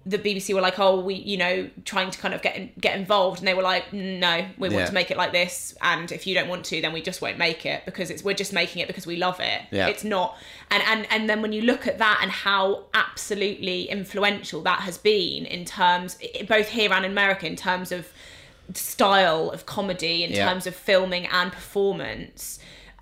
Speaker 2: the BBC were like, oh, we, you know, trying to kind of get get involved, and they were like, no, we
Speaker 1: Yeah.
Speaker 2: want to make it like this, and if you don't want to, then we just won't make it because it's we're just making it because we love it.
Speaker 1: Yeah.
Speaker 2: It's not, and and and then when you look at that and how absolutely influential that has been in terms, both here and in America, in terms of style of comedy, in
Speaker 1: Yeah.
Speaker 2: terms of filming and performance,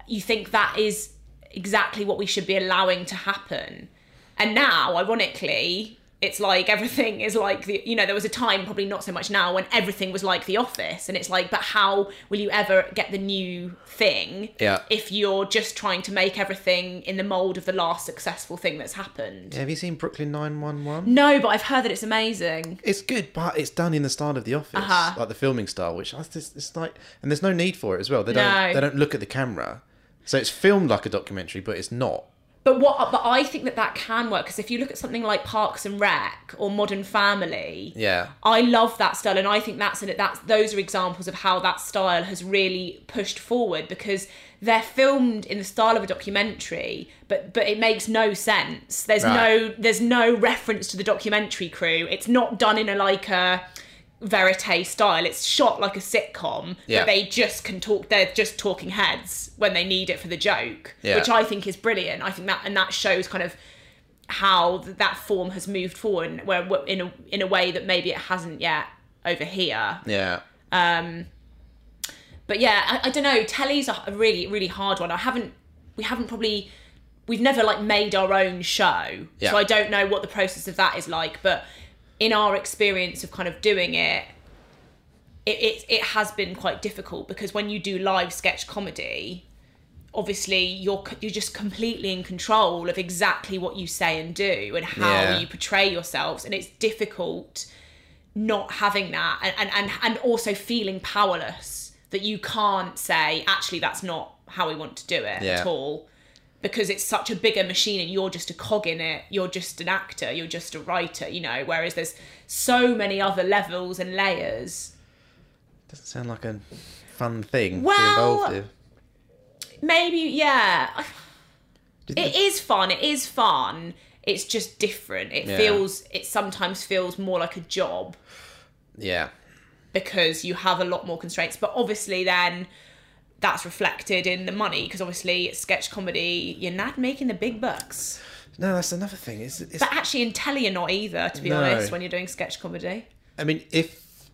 Speaker 2: you think that is exactly what we should be allowing to happen. And now, ironically, it's like everything is like the you know there was a time probably not so much now when everything was like the office and it's like but how will you ever get the new thing
Speaker 1: Yeah.
Speaker 2: if you're just trying to make everything in the mold of the last successful thing that's happened
Speaker 1: Have you seen Brooklyn Nine One One?
Speaker 2: no but i've heard that it's amazing
Speaker 1: It's good, but it's done in the style of The Office,
Speaker 2: Uh-huh.
Speaker 1: like the filming style, which I just it's like, and there's no need for it as well. They don't
Speaker 2: No.
Speaker 1: they don't look at the camera, so it's filmed like a documentary, but it's not.
Speaker 2: But what? But I think that that can work because if you look at something like Parks and Rec or Modern Family,
Speaker 1: Yeah.
Speaker 2: I love that style, and I think that's an, that's those are examples of how that style has really pushed forward because they're filmed in the style of a documentary, but but it makes no sense. There's
Speaker 1: Right.
Speaker 2: no there's no reference to the documentary crew. It's not done in a like a verite style. It's shot like a sitcom,
Speaker 1: Yeah.
Speaker 2: but they just can talk. They're just talking heads when they need it for the joke,
Speaker 1: Yeah.
Speaker 2: which I think is brilliant. I think that and that shows kind of how that form has moved forward, where where- in a in a way that maybe it hasn't yet over here.
Speaker 1: Yeah. Um.
Speaker 2: But yeah, I, I don't know. Telly's a, a really really hard one. I haven't we haven't probably we've never like made our own show,
Speaker 1: Yeah.
Speaker 2: so I don't know what the process of that is like. But in our experience of kind of doing it, it it, it has been quite difficult because when you do live sketch comedy. Obviously, you're you're just completely in control of exactly what you say and do and how
Speaker 1: Yeah.
Speaker 2: you portray yourselves, and it's difficult not having that and, and, and, and also feeling powerless that you can't say actually that's not how we want to do it
Speaker 1: Yeah.
Speaker 2: at all because it's such a bigger machine and you're just a cog in it you're just an actor you're just a writer you know whereas there's so many other levels and layers
Speaker 1: Doesn't sound like a fun thing to be
Speaker 2: Well,
Speaker 1: involved in.
Speaker 2: maybe yeah
Speaker 1: you
Speaker 2: it
Speaker 1: think-
Speaker 2: is fun it is fun it's just different it
Speaker 1: Yeah.
Speaker 2: feels it sometimes feels more like a job
Speaker 1: Yeah.
Speaker 2: because you have a lot more constraints. But obviously, then that's reflected in the money because obviously it's sketch comedy. You're not making the big bucks.
Speaker 1: No, that's another thing. It's, it's
Speaker 2: But actually, in telly, you're not either. To be
Speaker 1: No.
Speaker 2: honest, when you're doing sketch comedy,
Speaker 1: I mean, if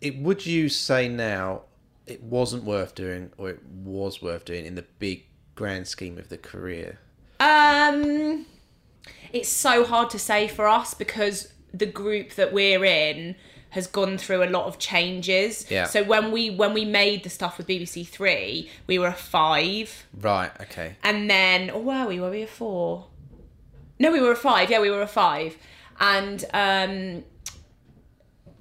Speaker 1: it would you say now it wasn't worth doing, or it was worth doing in the big grand scheme of the career?
Speaker 2: um, it's so hard to say for us because the group that we're in has gone through a lot of changes.
Speaker 1: Yeah.
Speaker 2: So when we when we made the stuff with BBC Three, we were a five.
Speaker 1: Right. Okay.
Speaker 2: and then or were we? Were we a four? No, we were a five. Yeah, we were a five, and um,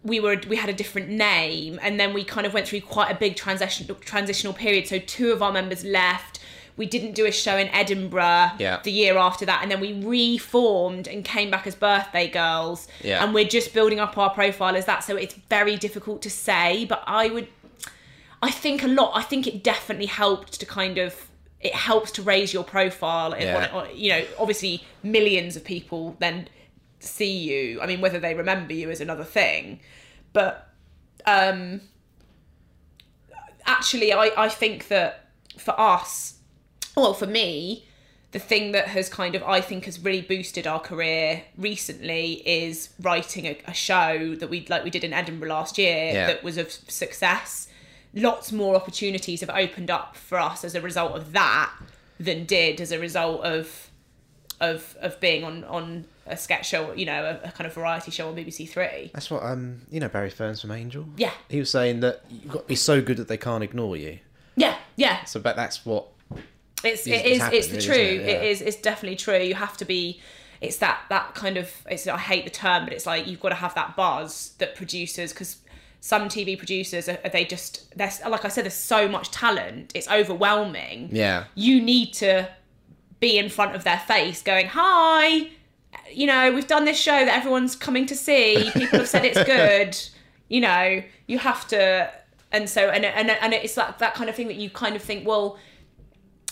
Speaker 2: we were we had a different name, and then we kind of went through quite a big transition transitional period. So two of our members left. We didn't do a show in Edinburgh
Speaker 1: Yeah.
Speaker 2: the year after that, and then we reformed and came back as Birthday Girls.
Speaker 1: Yeah.
Speaker 2: And we're just building up our profile as that, so it's very difficult to say. But I would I think a lot. I think it definitely helped to kind of it helps to raise your profile
Speaker 1: Yeah.
Speaker 2: what- you know obviously millions of people then see you. I mean whether they remember you is another thing, but um actually I I think that for us, well for me. The thing that has kind of, I think, has really boosted our career recently is writing a, a show that we like we did in Edinburgh last year
Speaker 1: Yeah.
Speaker 2: that was of success. Lots more opportunities have opened up for us as a result of that than did as a result of of of being on on a sketch show, you know, a, a kind of variety show on BBC Three.
Speaker 1: That's what um you know Barry Ferns from Angel.
Speaker 2: Yeah,
Speaker 1: He was saying that you've got to be so good that they can't ignore you.
Speaker 2: yeah, yeah.
Speaker 1: So, but that's what
Speaker 2: It's it is
Speaker 1: it's
Speaker 2: it's the true.
Speaker 1: it?
Speaker 2: it
Speaker 1: Yeah.
Speaker 2: is it's definitely true. You have to be. it's that that kind of it's I hate the term, but it's like you've got to have that buzz that producers because some TV producers are, they just there's like I said, there's so much talent, it's overwhelming.
Speaker 1: Yeah.
Speaker 2: you need to be in front of their face, going hi. You know, we've done this show that everyone's coming to see. People have said it's good. You know, you have to, and so and and and it's like that kind of thing that you kind of think, well,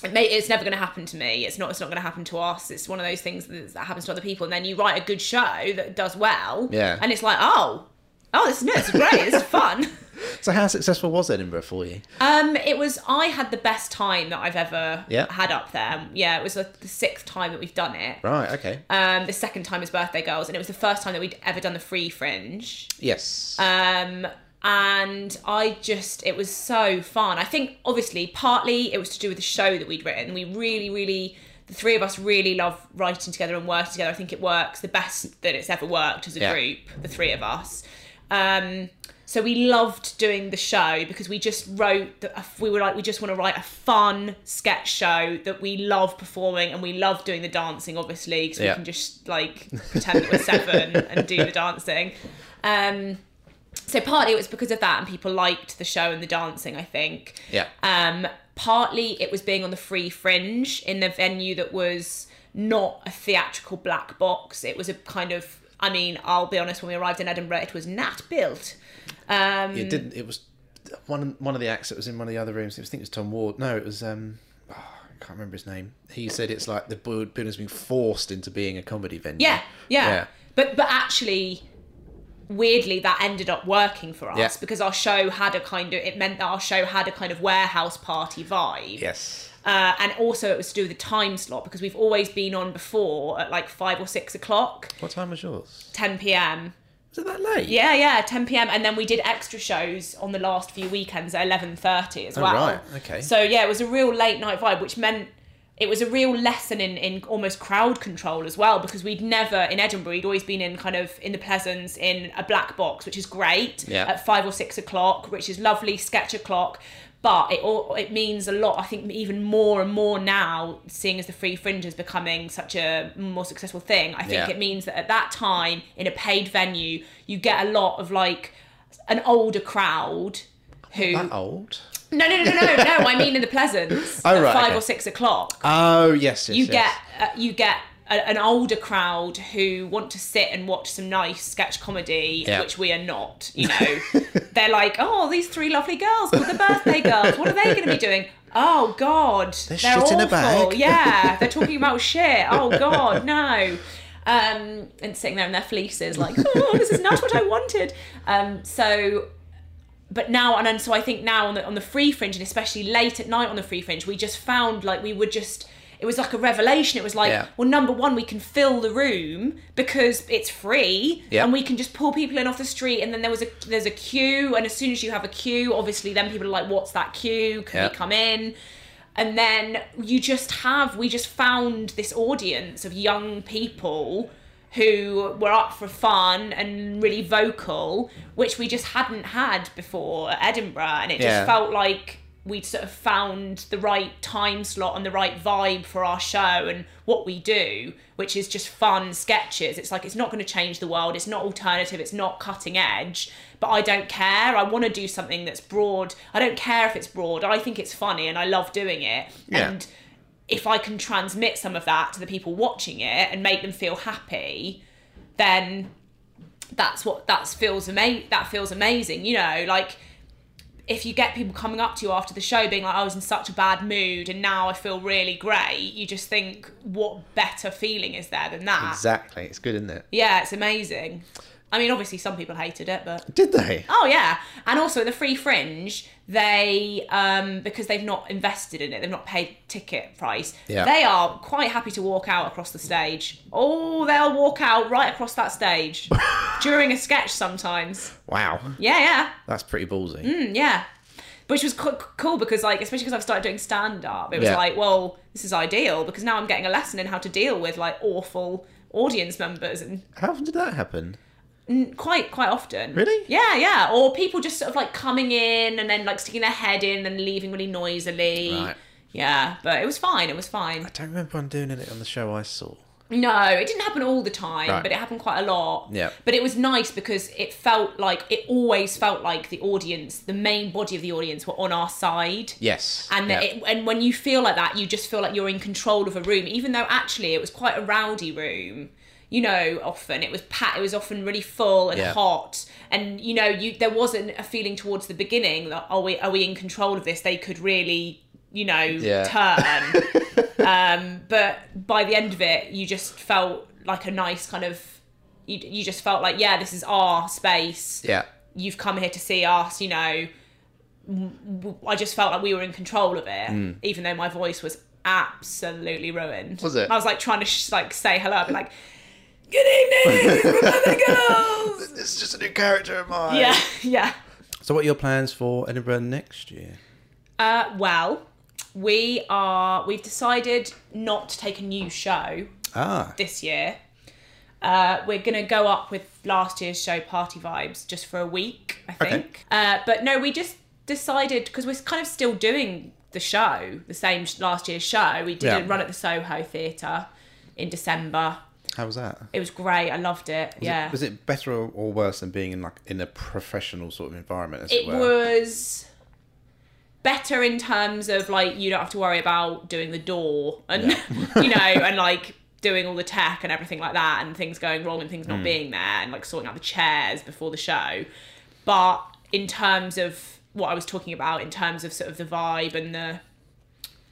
Speaker 2: it may, it's never going to happen to me. It's not. It's not going to happen to us. It's one of those things that, that happens to other people. And then you write a good show that does well.
Speaker 1: Yeah.
Speaker 2: And it's like, oh, oh, this is no, this is great. this is fun.
Speaker 1: So how successful was Edinburgh for you?
Speaker 2: Um, it was. I had the best time that I've ever
Speaker 1: Yeah.
Speaker 2: had up there. Yeah, it was like the sixth time that we've done it.
Speaker 1: Right. Okay.
Speaker 2: Um, the second time is Birthday Girls, and it was the first time that we'd ever done the Free Fringe.
Speaker 1: yes.
Speaker 2: Um, and I just, it was so fun. I think, obviously, partly it was to do with the show that we'd written. We really, really, the three of us really love writing together and working together. I think it works the best that it's ever worked as a
Speaker 1: Yeah.
Speaker 2: group, the three of us. Um, so we loved doing the show because we just wrote that we were like we just want to write a fun sketch show that we love performing and we love doing the dancing obviously because
Speaker 1: Yeah.
Speaker 2: we can just like pretend that we're seven and do the dancing um so partly it was because of that and people liked the show and the dancing i think
Speaker 1: Yeah.
Speaker 2: um partly it was being on the free fringe in the venue that was not a theatrical black box it was a kind of i mean i'll be honest when we arrived in edinburgh it was nat built um
Speaker 1: It didn't. It was one. One of the acts that was in one of the other rooms. It I think it was Tom Ward. No, it was. um oh, I can't remember his name. He said it's like the building's been forced into being a comedy venue.
Speaker 2: Yeah, yeah,
Speaker 1: Yeah.
Speaker 2: But but actually, weirdly, that ended up working for us
Speaker 1: Yeah.
Speaker 2: because our show had a kind of it meant that our show had a kind of warehouse party vibe.
Speaker 1: Yes.
Speaker 2: Uh, and also it was to do with the time slot because we've always been on before at like five or six o'clock,
Speaker 1: What time was yours?
Speaker 2: 10 p.m.
Speaker 1: Was it that late?
Speaker 2: Yeah, yeah, 10 p.m. And then we did extra shows on the last few weekends at 11:30 as well.
Speaker 1: Oh, right, okay.
Speaker 2: So yeah, it was a real late night vibe, which meant it was a real lesson in, in almost crowd control as well because we'd never in Edinburgh we'd always been in kind of in the Pleasance in a black box which is great
Speaker 1: Yeah.
Speaker 2: at five or six o'clock which is lovely sketch o'clock but it all it means a lot I think even more and more now seeing as the free fringe is becoming such a more successful thing I think
Speaker 1: Yeah.
Speaker 2: it means that at that time in a paid venue you get a lot of like an older crowd who
Speaker 1: That old?
Speaker 2: No no no no no no I mean in the Pleasance
Speaker 1: Oh,
Speaker 2: at
Speaker 1: right,
Speaker 2: five
Speaker 1: okay.
Speaker 2: or six o'clock
Speaker 1: Oh yes, yes.
Speaker 2: you
Speaker 1: yes.
Speaker 2: get uh, you get a, an older crowd who want to sit and watch some nice sketch comedy, which we are not. You know, they're like, oh, these three lovely girls called the Birthday Girls. What are they going to be doing? Oh God,
Speaker 1: They're
Speaker 2: they're
Speaker 1: shit in a
Speaker 2: awful.
Speaker 1: bag.
Speaker 2: Yeah, they're talking about shit. Oh God, no. Um, and sitting there in their fleeces, like, oh, this is not what I wanted. Um, so but now and then so I think now on the on the free fringe and especially late at night on the free fringe we just found like we would just it was like a revelation it was like
Speaker 1: Yeah.
Speaker 2: well number one we can fill the room because it's free
Speaker 1: Yeah.
Speaker 2: and we can just pull people in off the street and then there was a there's a queue and as soon as you have a queue obviously then people are like what's that queue can
Speaker 1: Yeah.
Speaker 2: we come in and then you just have we just found this audience of young people who were up for fun and really vocal which we just hadn't had before at edinburgh. And it just
Speaker 1: Yeah.
Speaker 2: felt like we'd sort of found the right time slot and the right vibe for our show and what we do which is just fun sketches. It's like it's not going to change the world. It's not alternative. It's not cutting edge. But i don't care. I want to do something that's broad. I don't care if it's broad. I think it's funny and i love doing it.
Speaker 1: Yeah.
Speaker 2: and if I can transmit some of that to the people watching it and make them feel happy, then that's what that feels ama- that feels amazing. You know, like if you get people coming up to you after the show being like, I was in such a bad mood and now I feel really great, you just think, what better feeling is there than that?
Speaker 1: Exactly. It's good, isn't it?
Speaker 2: Yeah, it's amazing. I mean, obviously, some people hated it, but
Speaker 1: Did they?
Speaker 2: Oh yeah, and also the free fringe, they um because they've not invested in it, they've not paid ticket price.
Speaker 1: Yeah.
Speaker 2: They are quite happy to walk out across the stage. Oh, they'll walk out right across that stage during a sketch sometimes.
Speaker 1: Wow.
Speaker 2: Yeah, yeah,
Speaker 1: That's pretty ballsy.
Speaker 2: Mm, yeah. Which was co- cool because, like, especially because I've started doing stand up, it was
Speaker 1: Yeah.
Speaker 2: like, well, this is ideal because now I'm getting a lesson in how to deal with like awful audience members and
Speaker 1: How often did that happen?
Speaker 2: Quite quite often.
Speaker 1: Really?
Speaker 2: Yeah, yeah. Or people just sort of like coming in and then like sticking their head in and leaving really noisily.
Speaker 1: Right.
Speaker 2: Yeah, but it was fine. It was fine.
Speaker 1: I don't remember on doing it on the show I saw.
Speaker 2: No, it didn't happen all the time,
Speaker 1: Right.
Speaker 2: but it happened quite a lot.
Speaker 1: Yeah.
Speaker 2: But it was nice because it felt like it always felt like the audience, the main body of the audience, were on our side.
Speaker 1: Yes.
Speaker 2: And
Speaker 1: yeah.
Speaker 2: it, and when you feel like that, you just feel like you're in control of a room, even though actually it was quite a rowdy room. You know, often it was pat. It was often really full and
Speaker 1: Yeah.
Speaker 2: hot, and you know, you there wasn't a feeling towards the beginning that are we are we in control of this? They could really, you know,
Speaker 1: Yeah.
Speaker 2: turn. um, but by the end of it, you just felt like a nice kind of. You, you just felt like, yeah, this is our space
Speaker 1: yeah.
Speaker 2: you've come here to see us, you know. I just felt like we were in control of it, even though my voice was absolutely ruined.
Speaker 1: Was it?
Speaker 2: I was like trying to sh- like say hello, like, "Good evening, Rebecca girls."
Speaker 1: It's just a new character of mine.
Speaker 2: yeah, yeah.
Speaker 1: So, what are your plans for Edinburgh next year?
Speaker 2: Uh, well, we are. We've decided not to take a new show
Speaker 1: Ah,
Speaker 2: this year. Uh, we're gonna go up with last year's show, Party Vibes, just for a week, I
Speaker 1: Okay.
Speaker 2: think. Uh, but no, we just decided because we're kind of still doing the show, the same last year's show. We did
Speaker 1: Yeah.
Speaker 2: a run at the Soho Theatre in December.
Speaker 1: How was that?
Speaker 2: It was great. I loved it.
Speaker 1: Was
Speaker 2: yeah,
Speaker 1: It, was it better or, or worse than being in like in a professional sort of environment? As
Speaker 2: it
Speaker 1: it,
Speaker 2: was better in terms of like you don't have to worry about doing the door and you know and like doing all the tech and everything like that and things going wrong and things not mm. being there and like sorting out the chairs before the show but in terms of what I was talking about in terms of sort of the vibe and the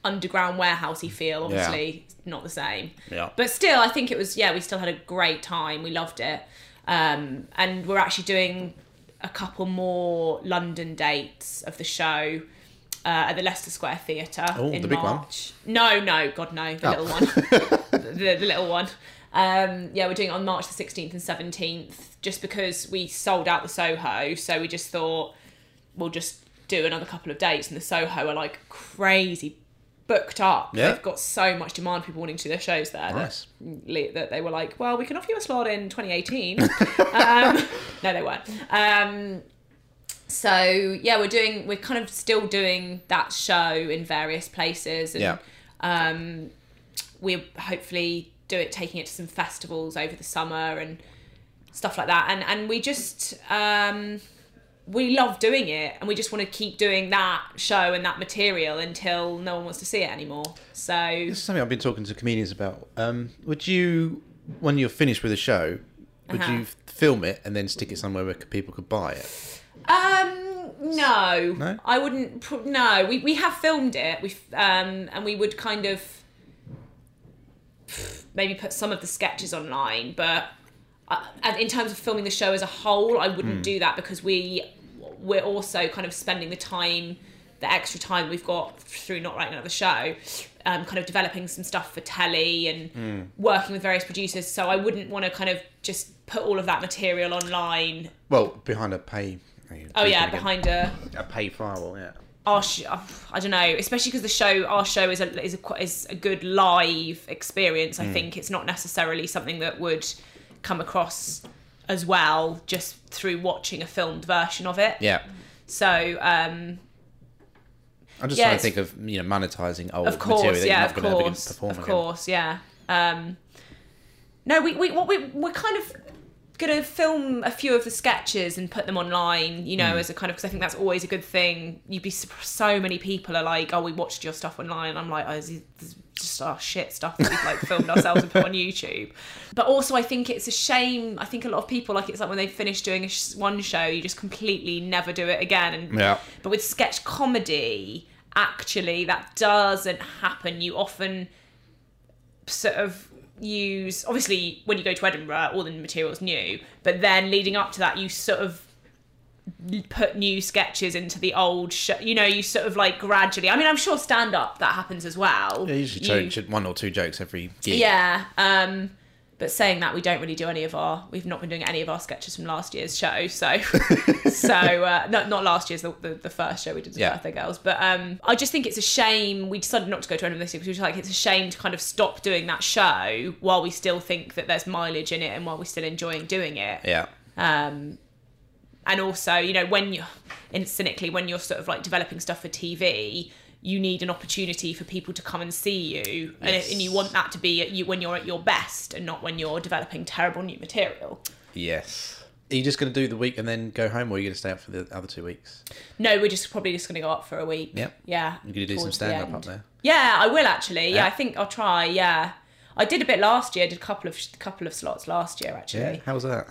Speaker 2: underground warehousey feel obviously it's not the same
Speaker 1: Yeah.
Speaker 2: but still i think it was yeah we still had a great time we loved it um, and we're actually doing a couple more london dates of the show uh, at the leicester square theatre
Speaker 1: Oh,
Speaker 2: in
Speaker 1: the big one?
Speaker 2: march no no god no the
Speaker 1: Oh.
Speaker 2: little one the, the little one um, yeah we're doing it on march the 16th and 17th just because we sold out the soho so we just thought we'll just do another couple of dates and the soho are like crazy booked up
Speaker 1: Yeah.
Speaker 2: they've got so much demand people wanting to do their shows there
Speaker 1: Nice.
Speaker 2: that, that they were like well we can offer you a slot in 2018 um, no they weren't um, so yeah we're doing we're kind of still doing that show in various places and
Speaker 1: Yeah.
Speaker 2: um, we're hopefully do it taking it to some festivals over the summer and stuff like that and and we just um we love doing it and we just want to keep doing that show and that material until no one wants to see it anymore so
Speaker 1: This is something I've been talking to comedians about. Um, would you, when you're finished with a show, would
Speaker 2: Uh-huh.
Speaker 1: you film it and then stick it somewhere where people could buy it?
Speaker 2: Um, no,
Speaker 1: No?
Speaker 2: I wouldn't. No, we we have filmed it. We um, and we would kind of maybe put some of the sketches online, but uh, in terms of filming the show as a whole, I wouldn't
Speaker 1: Hmm.
Speaker 2: do that because we we're also kind of spending the time, the extra time we've got through not writing another show. Um, kind of developing some stuff for telly and
Speaker 1: Hmm.
Speaker 2: working with various producers, so I wouldn't want to kind of just put all of that material online.
Speaker 1: Well, behind a pay.
Speaker 2: Oh yeah, behind a
Speaker 1: a pay firewall. Yeah.
Speaker 2: our sh- I don't know, especially because the show, our show is a is a is a good live experience. I think it's not necessarily something that would come across as well just through watching a filmed version of it.
Speaker 1: Yeah.
Speaker 2: So um,
Speaker 1: I'm just
Speaker 2: Yeah,
Speaker 1: trying to think of you know monetizing old
Speaker 2: of
Speaker 1: material
Speaker 2: course,
Speaker 1: that
Speaker 2: yeah,
Speaker 1: you're
Speaker 2: of
Speaker 1: not going to
Speaker 2: course,
Speaker 1: perform
Speaker 2: of
Speaker 1: again.
Speaker 2: course, yeah. Um, no, we we what we we're kind of gonna film a few of the sketches and put them online. You know, hmm. as a kind of because I think that's always a good thing. You'd be so many people are like, oh, we watched your stuff online. I'm like, oh, this is this is just our shit stuff that we've like filmed ourselves and put on YouTube. But also, I think it's a shame. I think a lot of people like it's like when they finish doing a sh- one show, you just completely never do it again. And
Speaker 1: Yeah.
Speaker 2: but with sketch comedy, actually, that doesn't happen. You often sort of use, obviously, when you go to Edinburgh, all the material's new, but then leading up to that, you sort of put new sketches into the old show. You know, you sort of like gradually. I mean, I'm sure stand up that happens as well.
Speaker 1: Yeah, usually
Speaker 2: You-
Speaker 1: one or two jokes every gig.
Speaker 2: yeah. Um, but saying that, we don't really do any of our. We've not been doing any of our sketches from last year's show. So, so uh, not not last year's the, the, the first show we did with the
Speaker 1: Yeah.
Speaker 2: birthday girls. But um, I just think it's a shame. We decided not to go to Edinburgh this year because we were like, it's a shame to kind of stop doing that show while we still think that there's mileage in it and while we're still enjoying doing it.
Speaker 1: Yeah.
Speaker 2: Um, and also, you know, when you're, cynically, when you're sort of like developing stuff for TV, you need an opportunity for people to come and see you, and, and you want that to be at you when you're at your best, and not when you're developing terrible new material.
Speaker 1: Yes. Are you just going to do the week and then go home, or are you going to stay up for the other two weeks?
Speaker 2: No, we're just probably just going to go up for a week.
Speaker 1: Yep.
Speaker 2: Yeah.
Speaker 1: You're going to do some stand up
Speaker 2: end.
Speaker 1: up there.
Speaker 2: Yeah, I will actually. Yeah.
Speaker 1: Yeah.
Speaker 2: I think I'll try. Yeah, I did a bit last year. I did a couple of couple of slots last year actually.
Speaker 1: Yeah. How was that?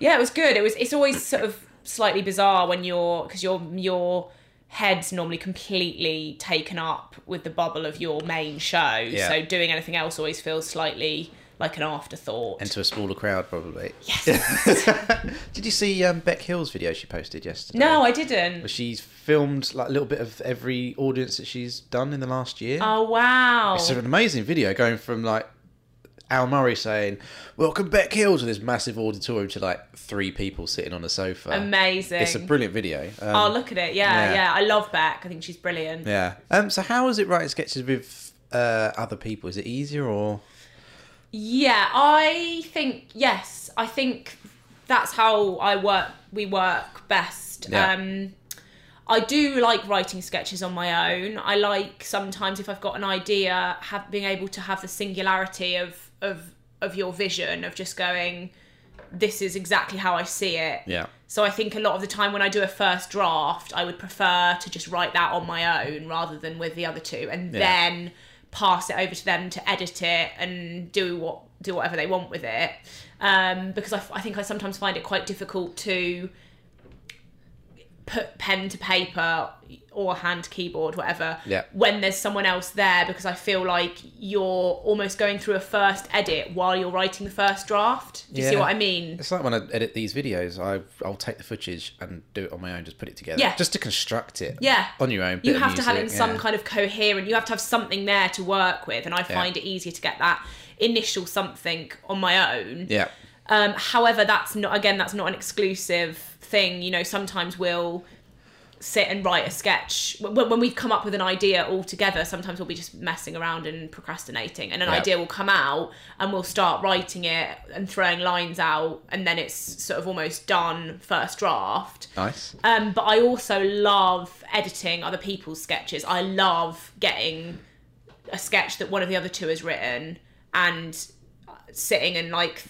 Speaker 2: Yeah, it was good. It was. It's always sort of slightly bizarre when you're because your your head's normally completely taken up with the bubble of your main show.
Speaker 1: Yeah.
Speaker 2: So doing anything else always feels slightly like an afterthought.
Speaker 1: And to a smaller crowd, probably.
Speaker 2: yes.
Speaker 1: Did you see um, Bec Hill's video she posted yesterday?
Speaker 2: no, I didn't.
Speaker 1: she's filmed like a little bit of every audience that she's done in the last year.
Speaker 2: Oh wow.
Speaker 1: It's an amazing video going from like Al Murray saying, Welcome Bec Hills" with this massive auditorium to like three people sitting on a sofa.
Speaker 2: Amazing.
Speaker 1: It's a brilliant video. Um,
Speaker 2: Oh, look at it. Yeah,
Speaker 1: yeah.
Speaker 2: yeah, I love Bec. I think she's brilliant.
Speaker 1: Yeah. Um, so how is it writing sketches with uh, other people? Is it easier or
Speaker 2: Yeah, I think yes. I think that's how I work. We work best.
Speaker 1: Yeah.
Speaker 2: Um, I do like writing sketches on my own. I like sometimes if I've got an idea, have being able to have the singularity of of of your vision of just going. This is exactly how I see it.
Speaker 1: Yeah.
Speaker 2: So I think a lot of the time when I do a first draft, I would prefer to just write that on my own rather than with the other two, and
Speaker 1: Yeah.
Speaker 2: then pass it over to them to edit it and do what do whatever they want with it. Um, because I, I think I sometimes find it quite difficult to put pen to paper or hand keyboard whatever
Speaker 1: Yeah.
Speaker 2: when there's someone else there because I feel like you're almost going through a first edit while you're writing the first draft. Do you see what I mean?
Speaker 1: It's like when I edit these videos, I I'll take the footage and do it on my own, just put it together,
Speaker 2: Yeah.
Speaker 1: just to construct it,
Speaker 2: Yeah.
Speaker 1: on your own.
Speaker 2: you have to have it in
Speaker 1: music,
Speaker 2: some kind of coherent you have to have something there to work with and i find it easier to get that initial something on my own
Speaker 1: Yeah,
Speaker 2: um, however that's not again that's not an exclusive thing you know sometimes we'll sit and write a sketch when, when we've come up with an idea all together sometimes we'll be just messing around and procrastinating and an
Speaker 1: Yeah.
Speaker 2: idea will come out and we'll start writing it and throwing lines out and then it's sort of almost done first draft
Speaker 1: nice.
Speaker 2: um, but I also love editing other people's sketches. I love getting a sketch that one of the other two has written and sitting and like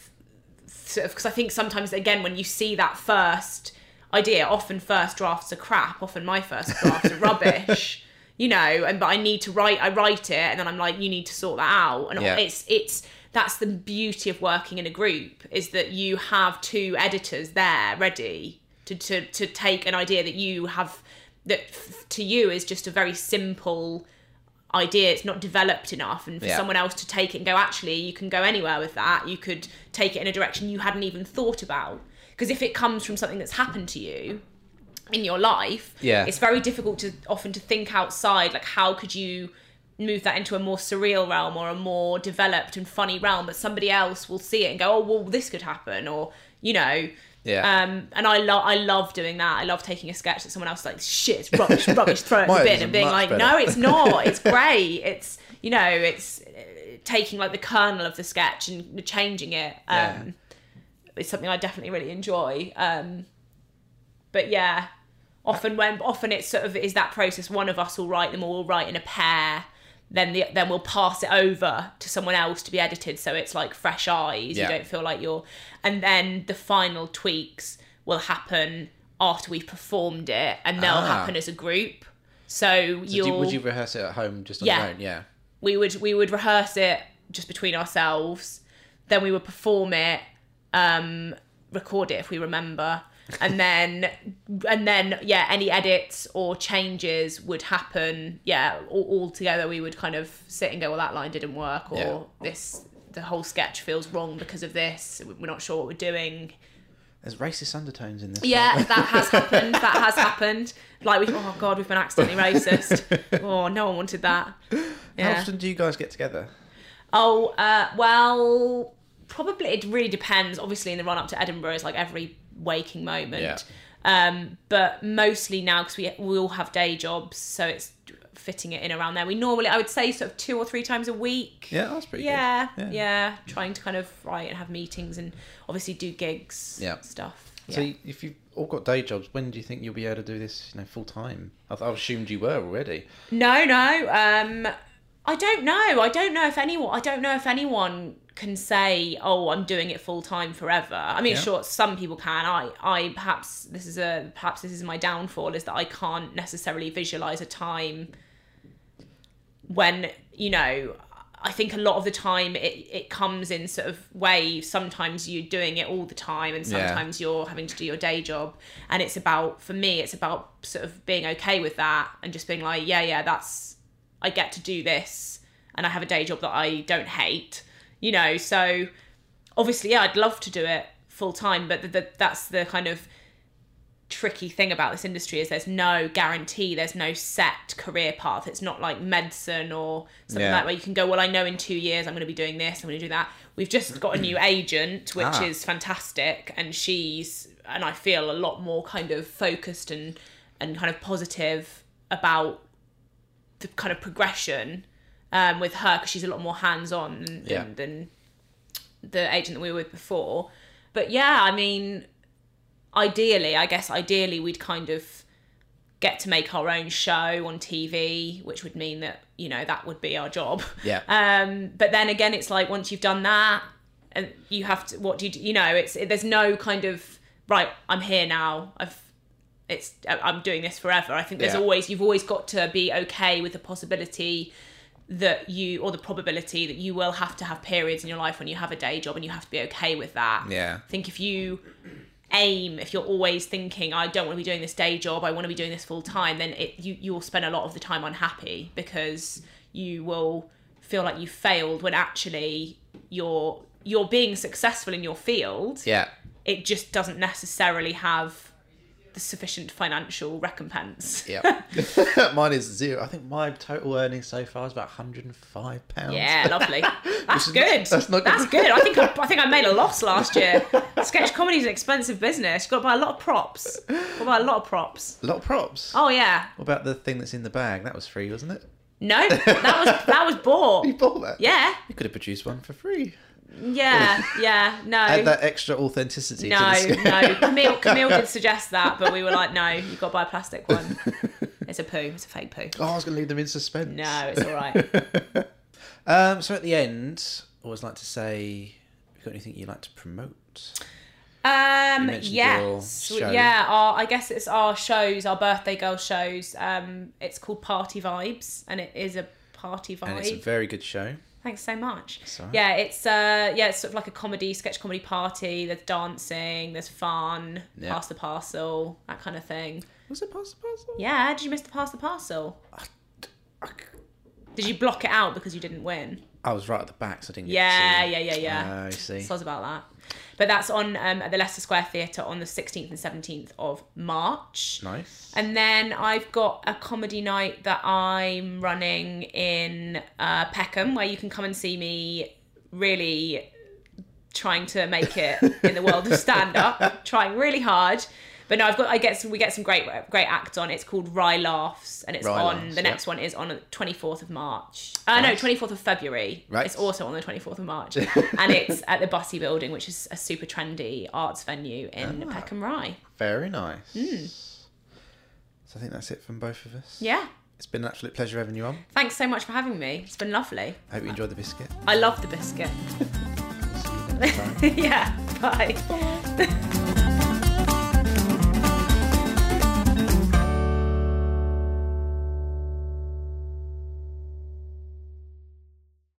Speaker 2: sort of because I think sometimes again when you see that first idea, often first drafts are crap. Often my first drafts are rubbish. You know, and but I need to write. I write it, and then I'm like, you need to sort that out. And
Speaker 1: Yeah.
Speaker 2: it's it's that's the beauty of working in a group is that you have two editors there ready to to to take an idea that you have that f- to you is just a very simple idea it's not developed enough and for
Speaker 1: Yeah.
Speaker 2: someone else to take it and go actually you can go anywhere with that you could take it in a direction you hadn't even thought about because if it comes from something that's happened to you in your life
Speaker 1: Yeah.
Speaker 2: it's very difficult to often to think outside like how could you move that into a more surreal realm or a more developed and funny realm but somebody else will see it and go oh well this could happen or you know
Speaker 1: Yeah.
Speaker 2: um, and I love I love doing that. I love taking a sketch that someone else is like shit, it's rubbish, rubbish, throw it in the bin, and being like,
Speaker 1: better.
Speaker 2: no, it's not. It's great. It's you know, it's uh, taking like the kernel of the sketch and changing it. Um,
Speaker 1: Yeah.
Speaker 2: It's something I definitely really enjoy. Um, but yeah, often when often it's sort of is that process. One of us will write them, or we'll write in a pair. Then the, then we'll pass it over to someone else to be edited, so it's like fresh eyes.
Speaker 1: Yeah.
Speaker 2: You don't feel like you're. And then the final tweaks will happen after we've performed it, and they'll
Speaker 1: Ah.
Speaker 2: happen as a group. So,
Speaker 1: So
Speaker 2: you'll
Speaker 1: would you rehearse it at home just on
Speaker 2: Yeah.
Speaker 1: your own? Yeah.
Speaker 2: we would we would rehearse it just between ourselves then we would perform it um record it if we remember and then and then yeah any edits or changes would happen yeah all, all together we would kind of sit and go well that line didn't work or
Speaker 1: Yeah.
Speaker 2: this the whole sketch feels wrong because of this we're not sure what we're doing
Speaker 1: There's racist undertones in this.
Speaker 2: yeah
Speaker 1: one.
Speaker 2: that has happened that has happened like we oh god we've been accidentally racist oh no one wanted that
Speaker 1: How often do you guys get together?
Speaker 2: Oh, uh, well, probably it really depends. Obviously, in the run up to Edinburgh is like every waking moment.
Speaker 1: Yeah.
Speaker 2: Um, but mostly now because we we all have day jobs, so it's fitting it in around there. We normally, I would say, sort of two or three times a week.
Speaker 1: Yeah, that's pretty good.
Speaker 2: Yeah,
Speaker 1: good.
Speaker 2: yeah, Trying to kind of write and have meetings and obviously do gigs,
Speaker 1: Yeah.
Speaker 2: stuff.
Speaker 1: So
Speaker 2: Yeah.
Speaker 1: if you've all got day jobs, when do you think you'll be able to do this? You know, full time. I, I assumed you were already.
Speaker 2: No, no. Um, I don't know. I don't know if anyone. I don't know if anyone can say, "Oh, I'm doing it full time forever." I mean,
Speaker 1: Yeah.
Speaker 2: sure, some people can. I, I perhaps this is a perhaps this is my downfall is that I can't necessarily visualize a time when you know. I think a lot of the time it, it comes in sort of waves. Sometimes you're doing it all the time, and
Speaker 1: Yeah.
Speaker 2: sometimes you're having to do your day job. And it's about, for me, it's about sort of being okay with that and just being like, yeah, yeah, that's, I get to do this, and I have a day job that I don't hate, you know. So obviously, yeah, I'd love to do it full time, but the, the, that's the kind of tricky thing about this industry is there's no guarantee there's no set career path it's not like medicine or something
Speaker 1: Yeah.
Speaker 2: like that where you can go well i know in two years i'm going to be doing this i'm going to do that we've just got a new agent which
Speaker 1: Ah.
Speaker 2: is fantastic and she's and i feel a lot more kind of focused and and kind of positive about the kind of progression um, with her because she's a lot more hands-on than,
Speaker 1: Yeah.
Speaker 2: than, than the agent that we were with before but yeah i mean ideally, I guess ideally we'd kind of get to make our own show on TV, which would mean that, you know, that would be our job.
Speaker 1: Yeah.
Speaker 2: Um, but then again, it's like once you've done that and you have to, what do you do? You know, it's, there's no kind of, right, I'm here now. I've, it's, I'm doing this forever. I think there's
Speaker 1: Yeah.
Speaker 2: always, you've always got to be okay with the possibility that you, or the probability that you will have to have periods in your life when you have a day job and you have to be okay with that.
Speaker 1: Yeah.
Speaker 2: I think if you aim if you're always thinking i don't want to be doing this day job i want to be doing this full time then it you you will spend a lot of the time unhappy because you will feel like you failed when actually you're you're being successful in your field
Speaker 1: Yeah.
Speaker 2: it just doesn't necessarily have sufficient financial recompense
Speaker 1: Yeah. Mine is zero. I think my total earnings so far is about 105 pounds.
Speaker 2: yeah lovely that's good
Speaker 1: that's not
Speaker 2: that's
Speaker 1: good.
Speaker 2: good i think I, I think i made a loss last year sketch comedy is an expensive business you've got to buy a lot of props got to buy a lot of props
Speaker 1: A lot of props.
Speaker 2: Oh yeah.
Speaker 1: What about the thing that's in the bag? That was free, wasn't it?
Speaker 2: No, that was that was bought.
Speaker 1: You bought that?
Speaker 2: Yeah,
Speaker 1: You could have produced one for free.
Speaker 2: Yeah, yeah. No,
Speaker 1: Add that extra authenticity
Speaker 2: no, no. Camille, Camille did suggest that, but we were like, no, you've got to buy a plastic one. It's a poo. It's a fake poo.
Speaker 1: Oh, I was going to leave them in suspense.
Speaker 2: No, it's all right.
Speaker 1: Um, so at the end, I always like to say, have you got anything you'd like to promote?
Speaker 2: Um, yes, yeah. Our, I guess it's our shows, our birthday girl shows. Um, it's called Party Vibes, and it is a party vibe.
Speaker 1: And it's a very good show.
Speaker 2: Thanks so much.
Speaker 1: Sorry.
Speaker 2: Yeah, it's uh yeah, it's sort of like a comedy, sketch comedy party. There's dancing, there's fun, pass the parcel, that kind of thing.
Speaker 1: Was it possible?
Speaker 2: Yeah, did you miss the pass the parcel?
Speaker 1: I,
Speaker 2: Did you block it out because you didn't win?
Speaker 1: I was right at the back, so I didn't get
Speaker 2: Yeah, yeah, yeah, yeah.
Speaker 1: Ah, I see.
Speaker 2: Soz about that. But that's on um, at the Leicester Square Theatre on the 16th and 17th of March.
Speaker 1: Nice.
Speaker 2: And then I've got a comedy night that I'm running in uh, Peckham, where you can come and see me really trying to make it in the world of stand up, trying really hard. But no, I've got I get some we get some great great acts on. It's called Rye Laughs, and it's
Speaker 1: Rye
Speaker 2: on
Speaker 1: Laughs,
Speaker 2: the
Speaker 1: yeah.
Speaker 2: next one is on the twenty fourth of March. Uh,
Speaker 1: Nice.
Speaker 2: No, twenty fourth of February.
Speaker 1: Right.
Speaker 2: It's also on the twenty fourth of March, and it's at the Bussey Building, which is a super trendy arts venue in
Speaker 1: Ah.
Speaker 2: Peckham Rye.
Speaker 1: Very nice.
Speaker 2: Hmm.
Speaker 1: So I think that's it from both of us.
Speaker 2: Yeah.
Speaker 1: It's been an absolute pleasure having you on.
Speaker 2: Thanks so much for having me. It's been lovely.
Speaker 1: I hope you enjoyed the biscuit.
Speaker 2: I love the biscuit.
Speaker 1: See you next time.
Speaker 2: yeah. Bye.